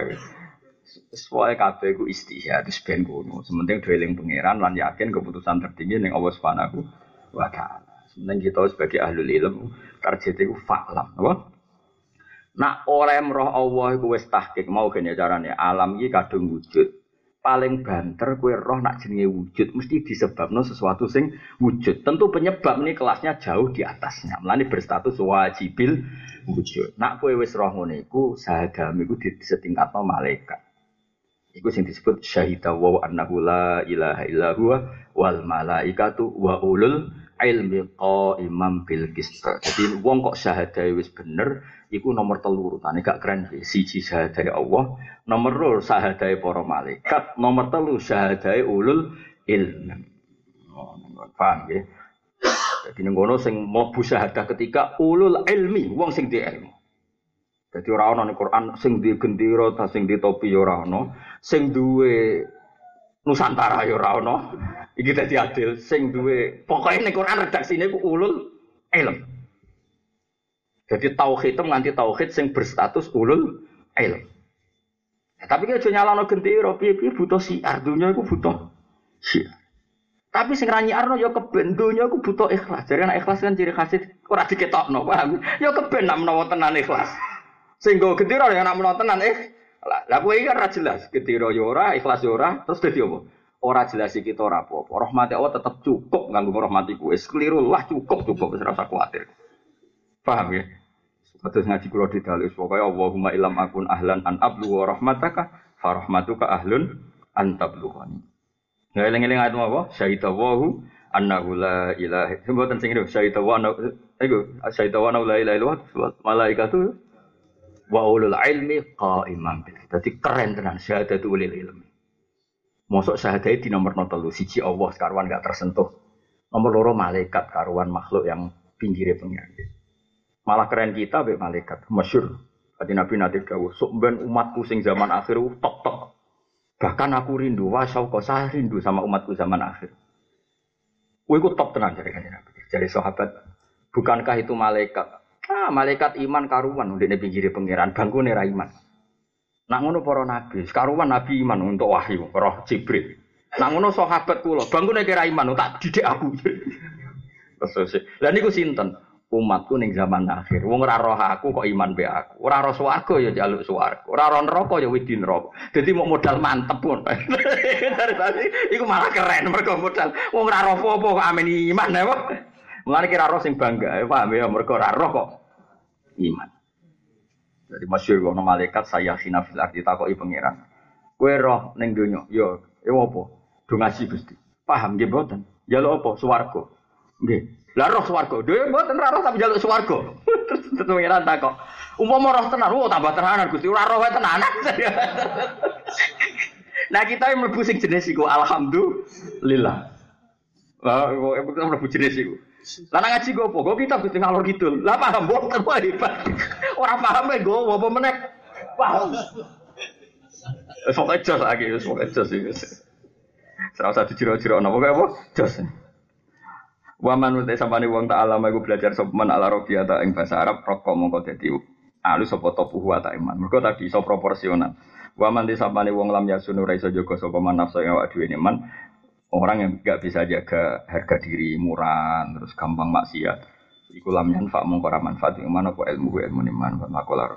Soalnya kabeh ku istihad terus ben kuno. Sementing dweling pangeran lan yakin keputusan tertinggi ning Allah Subhanahu wa taala. Sementing kita sebagai ahli ilmu target itu fa'lam, apa? Nak oleh roh Allah iku wis tahqiq mau kene carane alam iki kadung wujud paling banter kue roh nak jenenge wujud mesti disebabno sesuatu sing wujud. Tentu penyebab ini kelasnya jauh di atasnya. Melani berstatus wajibil wujud. Nak kue wis roh ngono iku sahagam iku disetingkatno malaikat. Iku sing disebut syahida wa annahu la ilaha illa huwa wal malaikatu wa ulul ilmi imam bil qist. Jadi wong kok syahadae wis bener iku nomor telu urutane gak keren siji syahadae Allah, nomor loro syahadae para malaikat, nomor telu syahadae ulul ilm. Oh, paham ya? Jadi ning kono sing mlebu syahadah ketika ulul ilmi, wong sing di ilmu. Jadi ora ana ning Quran sing di gendera ta sing di topi ya ora ana, sing duwe Nusantara ya ora ana. Iki dadi adil sing duwe pokoke ning Quran redaksine ku ulul ilm. Jadi tauhid itu nganti tauhid sing berstatus ulul ilm. Ya, tapi kita nyalano gendera, piye-piye butuh siar, dunia itu butuh siar. Tapi sing ranyi arno ya keben dunia iku butuh ikhlas. Jadi anak ikhlas kan ciri khas ora diketokno, paham? Ya keben nak menawa tenan ikhlas. Sing go gendera ya nak menawa tenan eh. Lah kowe iki kan ora jelas, gendera ya ora, ikhlas ya ora, terus dadi apa? Ora jelas iki ora apa-apa. Rahmati Allah tetap cukup nganggo rahmatiku. Wis keliru lah cukup cukup wis ora usah. Paham ya? Terus ngaji kula di dalil pokoknya Allahumma ilam akun ahlan an ablu wa rahmataka fa rahmatuka ahlun an tablughani. Nggak eling-eling ayat apa? Syahida wahu annahu la ilaha Sebutan sing itu syahida wa annahu iku syahida wa annahu la ilaha illallah malaikatu wa ulul ilmi qaiman bil. Dadi keren tenan syahadatu ulil ilmi. Mosok syahadat di nomor telu siji Allah karuan gak tersentuh. Nomor loro malaikat karuan makhluk yang pinggirnya pengiran. Malah keren kita be malaikat, masyur. Hati Nabi nanti dawuh, sok ben umatku sing zaman akhir tok tok. Bahkan aku rindu, wah kau saya rindu sama umatku zaman akhir. Wih, aku top tenang jadi Nabi. Jadi sahabat, bukankah itu malaikat? Wah, malaikat iman karuan ndekne pinggire pangeran, bangkune ra iman. Nak ngono para nabi, karuan nabi iman untuk wahyu, roh Jibril. Nak ngono sahabat kula, bangkune kira iman tak didik aku. Terus Lah niku sinten? Umatku ning zaman akhir. Wong ora roh aku kok iman be aku. Ora roh swarga ya jaluk swarga. Ora roh neraka ya wedi neraka. Dadi mau modal mantep pun. Dari tadi iku malah keren mergo modal. Wong ora roh apa kok amen iman ya. Mulane kira roh sing bangga, ya paham ya mergo ora roh kok iman. Jadi masyhur ono malaikat saya khina fil ardi takoki pangeran. Kowe roh ning donya, yo, ya apa? Do ngaji Gusti. Paham nggih mboten? Jaluk apa? Swarga. Nggih. Lah roh swarga. Dhewe mboten ra roh tapi jaluk swarga. Terus pangeran takok. Umpama roh tenan, oh tambah tenanan Gusti. Ora roh tenanan. nah kita yang mlebu sing jenis iku alhamdulillah. Lah kok mlebu jenis iku. Lah ngaji gue apa? Gue kita Gusti ngalor kidul. Lah paham mboten wae hebat. Ora paham e gue apa meneh. Paham. Sok jos lagi, sok jos iki. Serasa dijiro-jiro napa kaya apa? Jos. Waman utai sampane wong tak alama iku belajar sopeman ala robiata ing bahasa Arab rokok mongko dadi alus sapa topuhu ta iman. Mergo tadi iso proporsional. Waman di sampane wong lam yasunu ra iso jaga sapa man nafsu ing awak iman. Orang yang nggak bisa jaga harga diri murah, terus gampang maksiat. Iku lam yanfa mongko ra manfaat ing mana ilmu ilmu iman makolar.